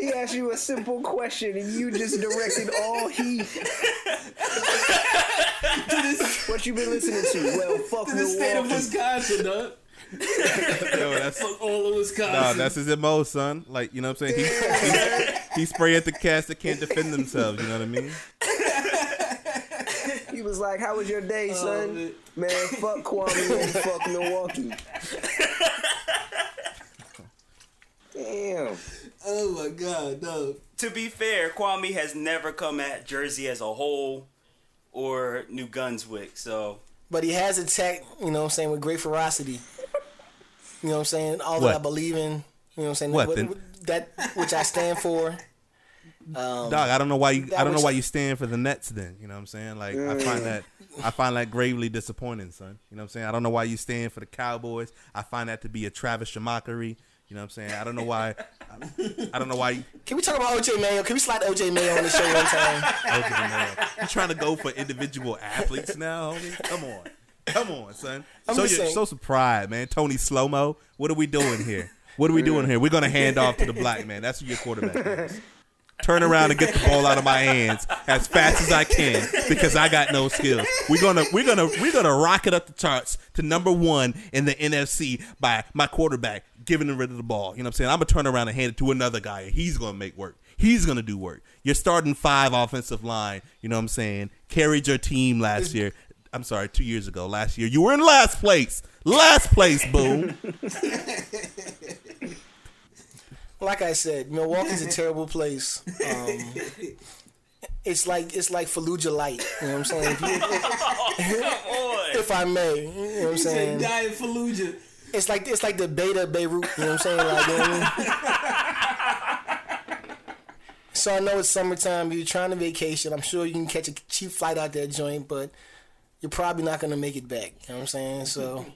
[SPEAKER 6] He asked you a simple question and you just directed all heat. what you been listening to? Well, fuck
[SPEAKER 2] To the state of Wisconsin, dog.
[SPEAKER 3] Yo, that's
[SPEAKER 2] Fuck all of Wisconsin.
[SPEAKER 3] nah, that's his mo, son. Like you know what I'm saying. He, he, he spray at the cats that can't defend themselves. You know what I mean?
[SPEAKER 6] He was like, "How was your day, oh, son?"
[SPEAKER 2] man.
[SPEAKER 6] man. fuck Kwame and fuck Milwaukee. Damn.
[SPEAKER 2] oh my god, dog.
[SPEAKER 1] To be fair, Kwame has never come at Jersey as a whole or New Gunswick. So
[SPEAKER 4] But he has attacked, you know what I'm saying, with great ferocity. You know what I'm saying? All that I believe in. You know what I'm saying?
[SPEAKER 3] What,
[SPEAKER 4] What- what- that which I stand for.
[SPEAKER 3] Um, Dog, I don't know why you. I don't know why you stand for the Nets. Then you know what I'm saying. Like I find that I find that gravely disappointing, son. You know what I'm saying. I don't know why you stand for the Cowboys. I find that to be a Travis mockery. You know what I'm saying. I don't know why. I, I don't know why. You,
[SPEAKER 4] Can we talk about OJ Mayo? Can we slide OJ Mayo on the show one time?
[SPEAKER 3] you trying to go for individual athletes now, homie? Come on, come on, son.
[SPEAKER 4] I'm
[SPEAKER 3] show
[SPEAKER 4] just
[SPEAKER 3] your
[SPEAKER 4] saying.
[SPEAKER 3] show some pride, man. Tony slow mo. What are we doing here? What are we doing here? We're gonna hand off to the black man. That's who your quarterback is. Turn around and get the ball out of my hands as fast as I can because I got no skills. We're gonna we're gonna we're gonna rocket up the charts to number one in the NFC by my quarterback giving him rid of the ball. You know what I'm saying? I'm gonna turn around and hand it to another guy and he's gonna make work. He's gonna do work. You're starting five offensive line, you know what I'm saying, carried your team last year. I'm sorry, two years ago. Last year. You were in last place. Last place, boom.
[SPEAKER 4] Like I said, Milwaukee's a terrible place. Um, it's like it's like Fallujah light. You know what I'm saying? If, you, if I may, you know what I'm
[SPEAKER 2] He said
[SPEAKER 4] saying?
[SPEAKER 2] Diet Fallujah.
[SPEAKER 4] It's like it's like the beta Beirut. You know what I'm saying? Like, you know what I mean? So I know it's summertime. You're trying to vacation. I'm sure you can catch a cheap flight out that joint, but you're probably not gonna make it back. You know what I'm saying? So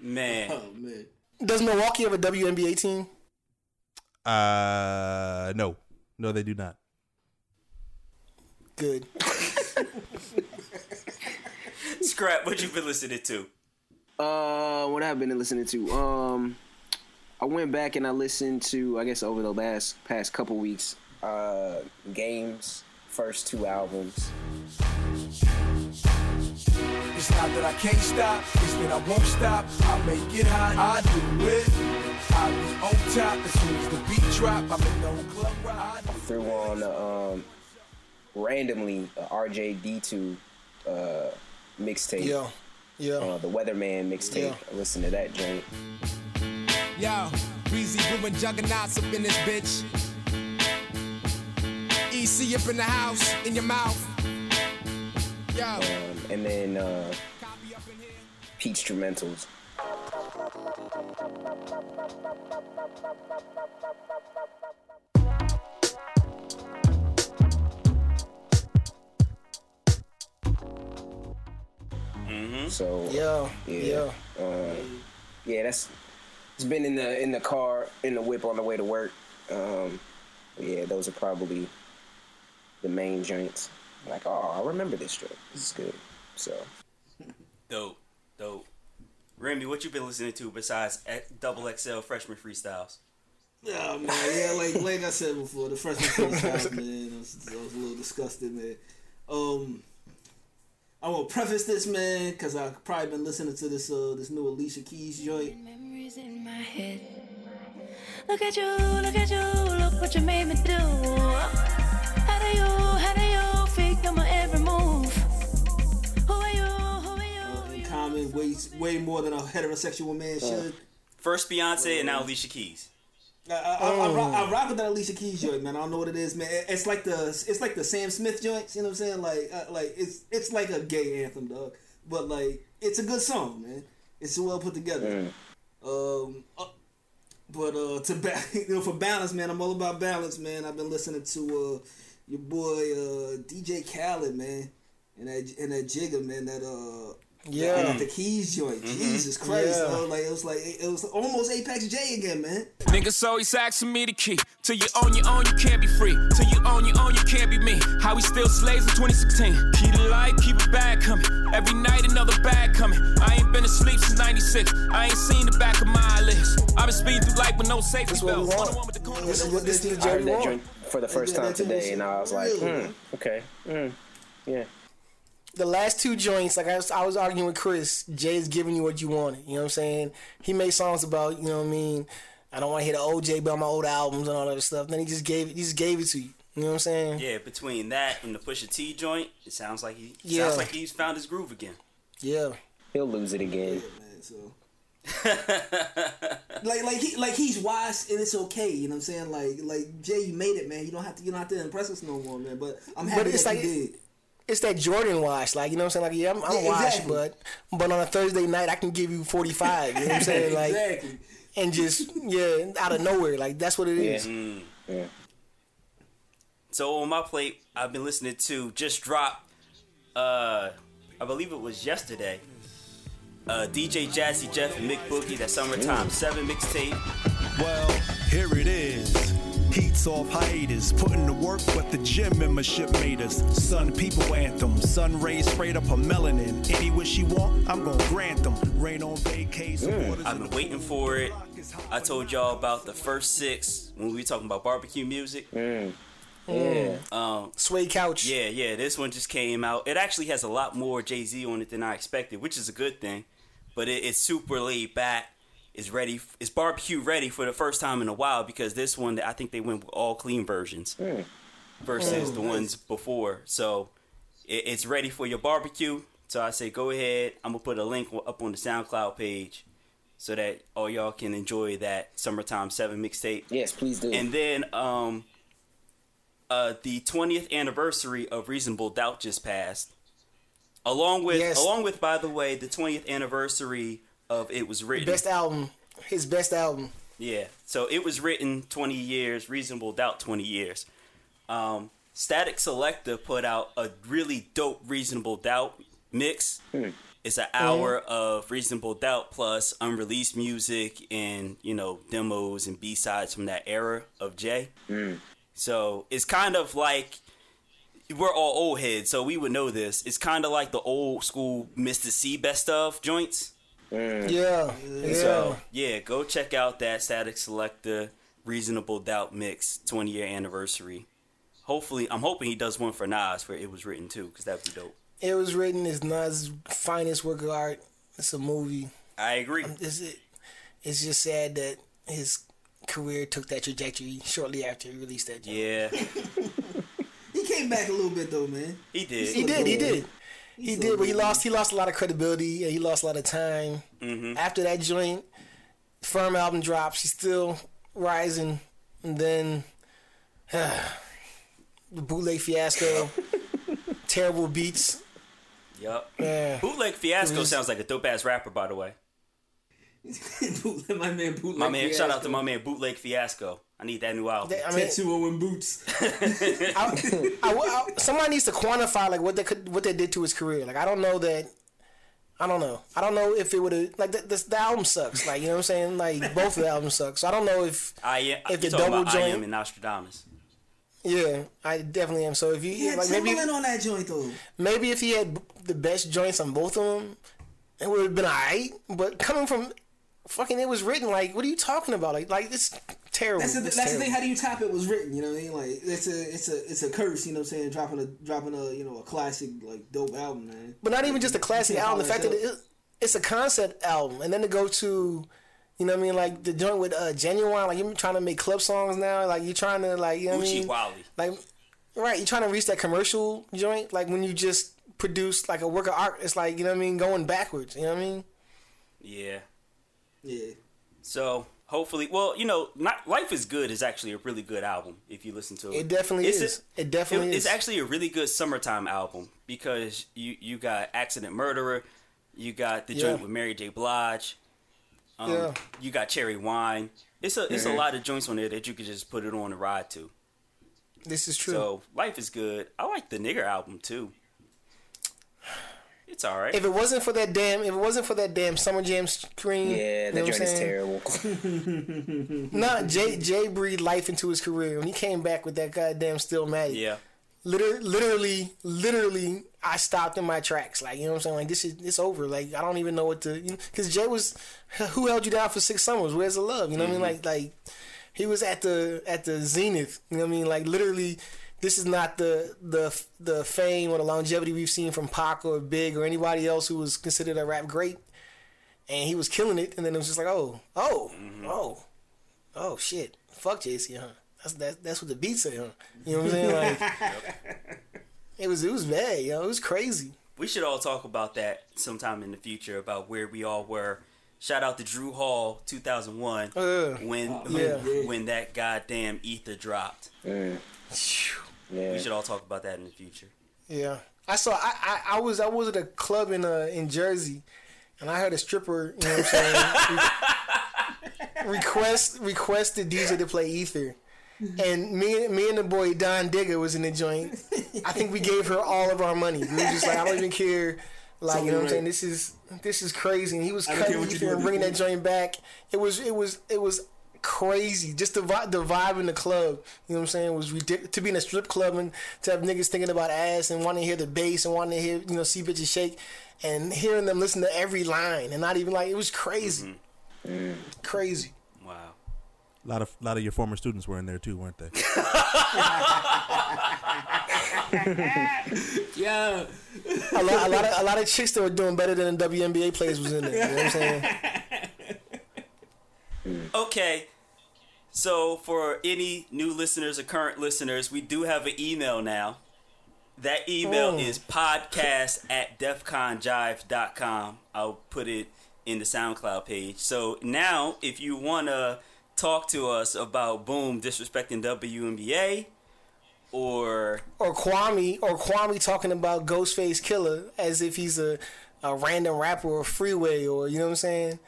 [SPEAKER 1] man,
[SPEAKER 2] Oh man.
[SPEAKER 4] does Milwaukee have a WNBA team?
[SPEAKER 3] Uh, no, no, they do not.
[SPEAKER 4] Good.
[SPEAKER 1] scrap. What you been listening to?
[SPEAKER 6] Uh, what I've been listening to. Um, I went back and I listened to. I guess over the last past couple weeks, uh, Games first two albums.
[SPEAKER 7] It's not that I can't stop, it's that I won't stop. I make it hot, I do it. I be on top as soon as the beat drop. I'm in the whole club ride.
[SPEAKER 6] Threw on uh, um, randomly a RJD2 uh, mixtape.
[SPEAKER 4] Yeah. Yeah.
[SPEAKER 6] Uh, the Weatherman mixtape.
[SPEAKER 4] Yeah.
[SPEAKER 6] I listened to that joint.
[SPEAKER 9] Yo, Breezy brewing juggernauts up in this bitch. EC up in the house, in your mouth. Yo.
[SPEAKER 6] Um, and then uh, Peach Instrumentals. So
[SPEAKER 4] Yeah.
[SPEAKER 6] yeah,
[SPEAKER 4] Yeah.
[SPEAKER 6] Um, yeah, that's it's been in the in the car in the whip on the way to work. Um, yeah, those are probably the main joints. Like, oh, I remember this joint. This is good. So
[SPEAKER 1] Dope, dope. Remy, what you been listening to besides X- Double XL freshman freestyles?
[SPEAKER 2] Yeah, man. Yeah, like like I said before, the freshman freestyles, man. I was, I was a little disgusted, man. Um, I want to preface this, man, because I've probably been listening to this uh this new Alicia Keys joint.
[SPEAKER 10] Memories in my head. Look at you, look at you, look what you made me do. How do you, how do you
[SPEAKER 2] Uh, way way more than a heterosexual man should.
[SPEAKER 1] First Beyonce and now Alicia Keys.
[SPEAKER 2] I, I, I, I, rock, I rock with that Alicia Keys joint, man. I don't know what it is, man. It's like the it's like the Sam Smith joints. You know what I'm saying? Like uh, like it's it's like a gay anthem, dog. But like it's a good song, man. It's well put together. Um, uh, but uh, to ba- you know, for balance, man, I'm all about balance, man. I've been listening to uh, your boy uh, DJ Khaled, man, and that and that Jigga, man. That uh,
[SPEAKER 4] Yeah.
[SPEAKER 2] and that the Keys joint. Jesus Christ,
[SPEAKER 4] Yeah.
[SPEAKER 2] dog. like it was like it was almost Apex J again, man.
[SPEAKER 7] Niggas always asking me the key. Till you own your own, you can't be free. Till you own your own, you can't be me. How we still slaves in 2016. Keep the light, keep it bad coming. Every night another bag coming. I ain't been asleep since 96. I ain't seen the back of my eyelids. I've been speeding through life with no safety
[SPEAKER 4] This what we
[SPEAKER 7] belts.
[SPEAKER 4] want.
[SPEAKER 7] One-on-one with the corner
[SPEAKER 4] This is what this is the
[SPEAKER 6] I heard
[SPEAKER 4] joint
[SPEAKER 6] that joint for the first
[SPEAKER 2] Yeah,
[SPEAKER 6] time today, and I was like, hmm, okay, mm, yeah.
[SPEAKER 4] The last two joints, like I was, I was arguing with Chris, Jay's giving you what you wanted. You know what I'm saying? He made songs about, you know what I mean? I don't want to hear the OJ, but on my old albums and all that other stuff. Then he just gave it, he just gave it to you. You know what I'm saying?
[SPEAKER 1] Yeah, between that and the Pusha T joint, it sounds like he
[SPEAKER 4] Yeah.
[SPEAKER 1] sounds like he's found his groove again.
[SPEAKER 4] Yeah.
[SPEAKER 6] He'll lose it again.
[SPEAKER 2] man. So like like he like he's wise and it's okay. You know what I'm saying? Like like Jay, you made it, man. You don't have to you don't have to impress us no more, man. But I'm happy
[SPEAKER 4] But it's
[SPEAKER 2] that
[SPEAKER 4] like-
[SPEAKER 2] you did.
[SPEAKER 4] It's that Jordan wash, like you know what I'm saying. Like yeah, I'm, I'm
[SPEAKER 2] Yeah,
[SPEAKER 4] washed,
[SPEAKER 2] exactly.
[SPEAKER 4] but but on a Thursday night I can give you 45. You know what I'm saying? Like
[SPEAKER 2] exactly.
[SPEAKER 4] and just yeah, out of nowhere, like that's what it is.
[SPEAKER 6] Yeah.
[SPEAKER 1] So on my plate, I've been listening to just drop. Uh, I believe it was yesterday. Uh, DJ Jazzy Jeff and Mick Boogie, that Summertime Seven mixtape.
[SPEAKER 11] Well, here it is. Heats off hiatus, putting to work what the gym membership made us. Sun people anthem, sun rays sprayed up her melanin. Any wish she want, I'm gonna grant them. Rain on vacation. Mm. waters
[SPEAKER 1] I've been waiting for it. I told y'all about the first six when we were talking about barbecue music. Mm.
[SPEAKER 6] Yeah. Mm.
[SPEAKER 1] Um,
[SPEAKER 4] Suede couch.
[SPEAKER 1] yeah, yeah, this one just came out. It actually has a lot more Jay Z on it than I expected, which is a good thing. But it, it's super laid back. It's ready. is barbecue ready for the first time in a while because this one, I think they went with all clean versions versus the ones before. So it, it's ready for your barbecue. So I say, go ahead. I'm gonna put a link up on the SoundCloud page so that all y'all can enjoy that summertime seven mixtape.
[SPEAKER 6] Yes, please do.
[SPEAKER 1] And then um uh the 20th anniversary of Reasonable Doubt just passed. Along with
[SPEAKER 4] Yes.
[SPEAKER 1] along with by the way the 20th anniversary of It Was Written.
[SPEAKER 4] Best album, his best album.
[SPEAKER 1] Yeah. So it was written 20 years, Reasonable Doubt 20 years. Um, Statik Selektah put out a really dope Reasonable Doubt mix. It's an hour of Reasonable Doubt plus unreleased music and, you know, demos and B-sides from that era of Jay. So it's kind of like we're all old heads, so we would know this. It's kind of like the old school Mister Cee best of joints. Mm.
[SPEAKER 4] Yeah. Yeah.
[SPEAKER 1] So yeah, go check out that Statik Selektah Reasonable Doubt mix 20 year anniversary. Hopefully, I'm hoping he does one for Nas where it was written too, because that'd be dope.
[SPEAKER 4] It was written as Nas' finest work of art. It's a movie.
[SPEAKER 1] I agree.
[SPEAKER 4] Um, it's, it, it's just sad that his career took that trajectory shortly after he released that. joint.
[SPEAKER 1] Yeah,
[SPEAKER 2] He came back a little bit though, man.
[SPEAKER 1] he did.
[SPEAKER 4] He did. He did. He
[SPEAKER 2] so
[SPEAKER 4] did, but he lost. He lost a lot of credibility and he lost a lot of time.
[SPEAKER 1] Mm-hmm.
[SPEAKER 4] After that joint, firm album drops. He's still rising, and then the bootleg fiasco, terrible beats.
[SPEAKER 1] Yup.
[SPEAKER 4] Yeah.
[SPEAKER 1] Bootleg Fiasco
[SPEAKER 4] was-
[SPEAKER 1] sounds like a dope ass rapper, by the way.
[SPEAKER 2] My man, bootleg.
[SPEAKER 1] My man, shout out to my man Bootleg Fiasco. I need that new album.
[SPEAKER 4] I mean,
[SPEAKER 2] Tattoo in boots.
[SPEAKER 4] I, I, I- somebody needs to quantify like what they could, what they did to his career. Like I don't know that. I don't know. I don't know if it would have like the, the, the album sucks. Like you know what I'm saying. Like both of the albums suck. So I don't know if
[SPEAKER 1] I am.
[SPEAKER 4] If
[SPEAKER 1] you
[SPEAKER 4] the double
[SPEAKER 1] about I am and Nastradamus.
[SPEAKER 4] yeah, I definitely am. So if you
[SPEAKER 2] He had
[SPEAKER 4] like maybe
[SPEAKER 2] on that joint though.
[SPEAKER 4] maybe if he had b- the best joints on both of them, it would have been alright. But coming from fucking, it was written like, what are you talking about? Like, like it's terrible.
[SPEAKER 2] That's the,
[SPEAKER 4] It's
[SPEAKER 2] that's the thing. How do you top it? Was written. You know what I mean? Like it's a it's a it's a curse. You know what I'm saying? Dropping a dropping a you know a classic like dope album, man.
[SPEAKER 4] But not even just a classic album. The fact that
[SPEAKER 2] that
[SPEAKER 4] it, it's a concept album, and then to go to, you know what I mean, like the joint with uh, Ginuwine, like you're trying to make club songs now. Like you're trying to like you know what I mean,
[SPEAKER 1] Wally.
[SPEAKER 4] like right, you're trying to reach that commercial joint. Like when you just produce like a work of art, it's like you know what I mean, going backwards. You know what I mean?
[SPEAKER 1] Yeah.
[SPEAKER 2] Yeah.
[SPEAKER 1] So hopefully, well, you know, not Life is Good is actually a really good album if you listen to it.
[SPEAKER 4] It definitely
[SPEAKER 1] It's a-
[SPEAKER 4] is. It definitely
[SPEAKER 1] It's
[SPEAKER 4] is.
[SPEAKER 1] actually a really good summertime album because you you got Accident Murderer, you got the joint
[SPEAKER 4] Yeah.
[SPEAKER 1] with Mary J. Blige, um,
[SPEAKER 4] Yeah.
[SPEAKER 1] you got Cherry Wine. It's a it's
[SPEAKER 4] Mhm.
[SPEAKER 1] a lot of joints on there that you could just put it on and ride to.
[SPEAKER 4] This is true.
[SPEAKER 1] So Life is Good. I like the Nigger album too. It's all right.
[SPEAKER 4] If it wasn't for that damn, if it wasn't for that damn Summer Jam screen,
[SPEAKER 6] Yeah,
[SPEAKER 4] you
[SPEAKER 6] that
[SPEAKER 4] know
[SPEAKER 6] joint is terrible.
[SPEAKER 4] Nah, Jay Jay breathed life into his career when he came back with that goddamn Stillmatic.
[SPEAKER 1] Yeah.
[SPEAKER 4] Literally, literally, literally, I stopped in my tracks. Like you know what I'm saying? Like this is it's over. Like I don't even know what to. You know, Because Jay was, who held you down for six summers? Where's the love? You know what I mean? Mm-hmm. Like like, he was at the at the zenith. You know what I mean? Like literally, this is not the the the fame or the longevity we've seen from Pac or Big or anybody else who was considered a rap great. And he was killing it, and then it was just like, oh, oh, oh, oh, shit, fuck Jay-Z, huh? That's that, that's what the beat say, huh? You know what I'm saying? Like, it was it was bad, yo. It was crazy.
[SPEAKER 1] We should all talk about that sometime in the future about where we all were. Shout out to Drew Hall, 2001,
[SPEAKER 4] Uh,
[SPEAKER 1] when
[SPEAKER 4] yeah.
[SPEAKER 1] when, when that goddamn ether dropped.
[SPEAKER 6] Yeah.
[SPEAKER 1] We should all talk about that in the future.
[SPEAKER 4] Yeah, I saw. I, I, I was I was at a club in uh in Jersey, and I heard a stripper. You know what I'm saying? request request the DJ to play Ether, and me me and the boy Don Digger was in the joint. I think we gave her all of our money. We were just like, I don't even care. Like you know what I'm saying? This is this is crazy. And he was
[SPEAKER 2] I don't care
[SPEAKER 4] cutting
[SPEAKER 2] what you
[SPEAKER 4] Ether and bringing that joint back. It was it was it was crazy. Just the vibe, the vibe in the club. You know what I'm saying? Was ridiculous to be in a strip club and to have niggas thinking about ass and wanting to hear the bass and wanting to hear you know see bitches shake and hearing them listen to every line and not even like it was crazy, mm-hmm. crazy.
[SPEAKER 1] Wow.
[SPEAKER 3] A lot of a lot of your former students were in there too, weren't they?
[SPEAKER 2] Yeah.
[SPEAKER 4] A lot, a lot of a lot of chicks that were doing better than the WNBA players was in there. You know what I'm saying?
[SPEAKER 1] Okay. So for any new listeners or current listeners, we do have an email now. That email
[SPEAKER 4] Oh.
[SPEAKER 1] is podcast at defconjive.com. I'll put it in the SoundCloud page. So now if you wanna talk to us about Boom disrespecting WNBA or
[SPEAKER 4] Or Kwame or Kwame talking about Ghostface Killah as if he's a a random rapper or freeway or you know what I'm saying?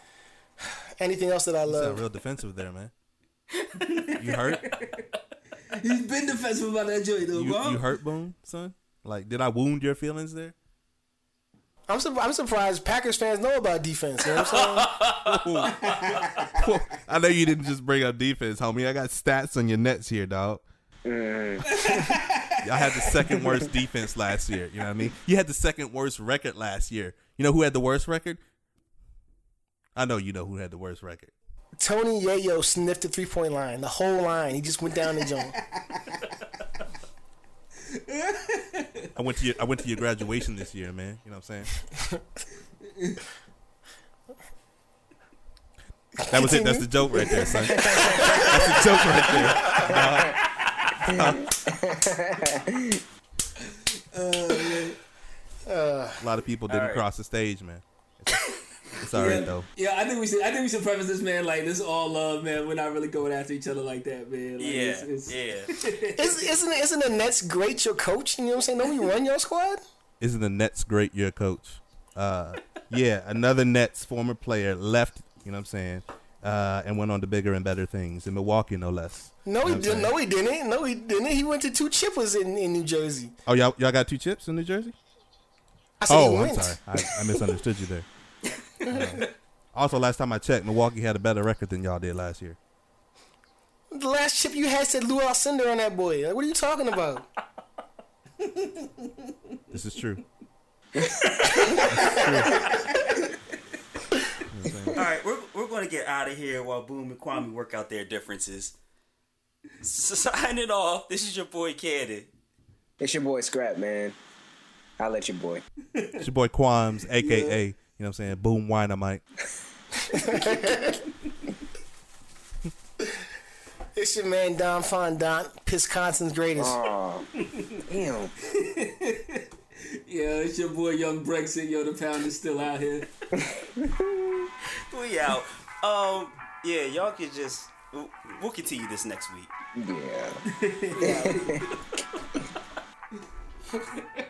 [SPEAKER 4] Anything else that I
[SPEAKER 3] You sound
[SPEAKER 4] love.
[SPEAKER 3] real defensive there, man. You hurt?
[SPEAKER 2] He's been defensive about that joint though,
[SPEAKER 3] You,
[SPEAKER 2] bro.
[SPEAKER 3] you hurt, Boom, son? Like, did I wound your feelings there?
[SPEAKER 4] I'm sur- I'm surprised Packers fans know about defense. You know what I'm saying?
[SPEAKER 3] I know you didn't just bring up defense, homie. I got stats on your nets here, dog. Mm. Y'all had the second worst defense last year. You know what I mean? You had the second worst record last year. You know who had the worst record? I know you know who had the worst record.
[SPEAKER 4] Tony Yayo sniffed the three point line, the whole line. He just went down the joint.
[SPEAKER 3] I went to your I went to your graduation this year, man. You know what I'm saying? That was it. That's the joke right there, son. That's the joke right there.
[SPEAKER 4] Uh,
[SPEAKER 3] A lot of people didn't
[SPEAKER 2] Alright.
[SPEAKER 3] cross the stage, man. It's, it's all right
[SPEAKER 2] yeah,
[SPEAKER 3] though.
[SPEAKER 2] Yeah, I think we should. I think we should preface this, man. Like this, is all love, man. We're not really going after each other like that, man. Like,
[SPEAKER 1] Yeah,
[SPEAKER 2] it's, it's,
[SPEAKER 1] yeah.
[SPEAKER 4] Is, isn't isn't the Nets great? Your coach, you know what I'm saying? Don't we run your squad?
[SPEAKER 3] Isn't the Nets great? Your coach. Uh, yeah, another Nets former player left. You know what I'm saying? Uh, and went on to bigger and better things in Milwaukee, no less.
[SPEAKER 4] No,
[SPEAKER 3] You know
[SPEAKER 4] he didn't. No, he didn't. No, he didn't. He went to two chippers in, in New Jersey.
[SPEAKER 3] Oh, y'all, y'all got two chips in New Jersey?
[SPEAKER 4] I said
[SPEAKER 3] oh,
[SPEAKER 4] he
[SPEAKER 3] I'm sorry. I, I misunderstood you there. Also, last time I checked, Milwaukee had a better record than y'all did last year.
[SPEAKER 4] The last chip you had said Lew Alcindor on that boy. Like, what are you talking about?
[SPEAKER 3] This is true.
[SPEAKER 1] All right, we're, we're going to get out of here while Boom and Kwame work out their differences. So signing off, this is your boy Cannon.
[SPEAKER 6] It's your boy Scrap, man. I'll let your boy.
[SPEAKER 3] It's your boy Quams, aka, you know what I'm saying, Boom wine, Mike.
[SPEAKER 4] It's your man Don Fondant, Wisconsin's greatest.
[SPEAKER 6] Aw, damn.
[SPEAKER 2] yeah, it's your boy Young Brexit. Yo, the pound is still out here.
[SPEAKER 1] We out. Um, yeah, y'all could just. We'll, we'll continue this next week.
[SPEAKER 6] Yeah.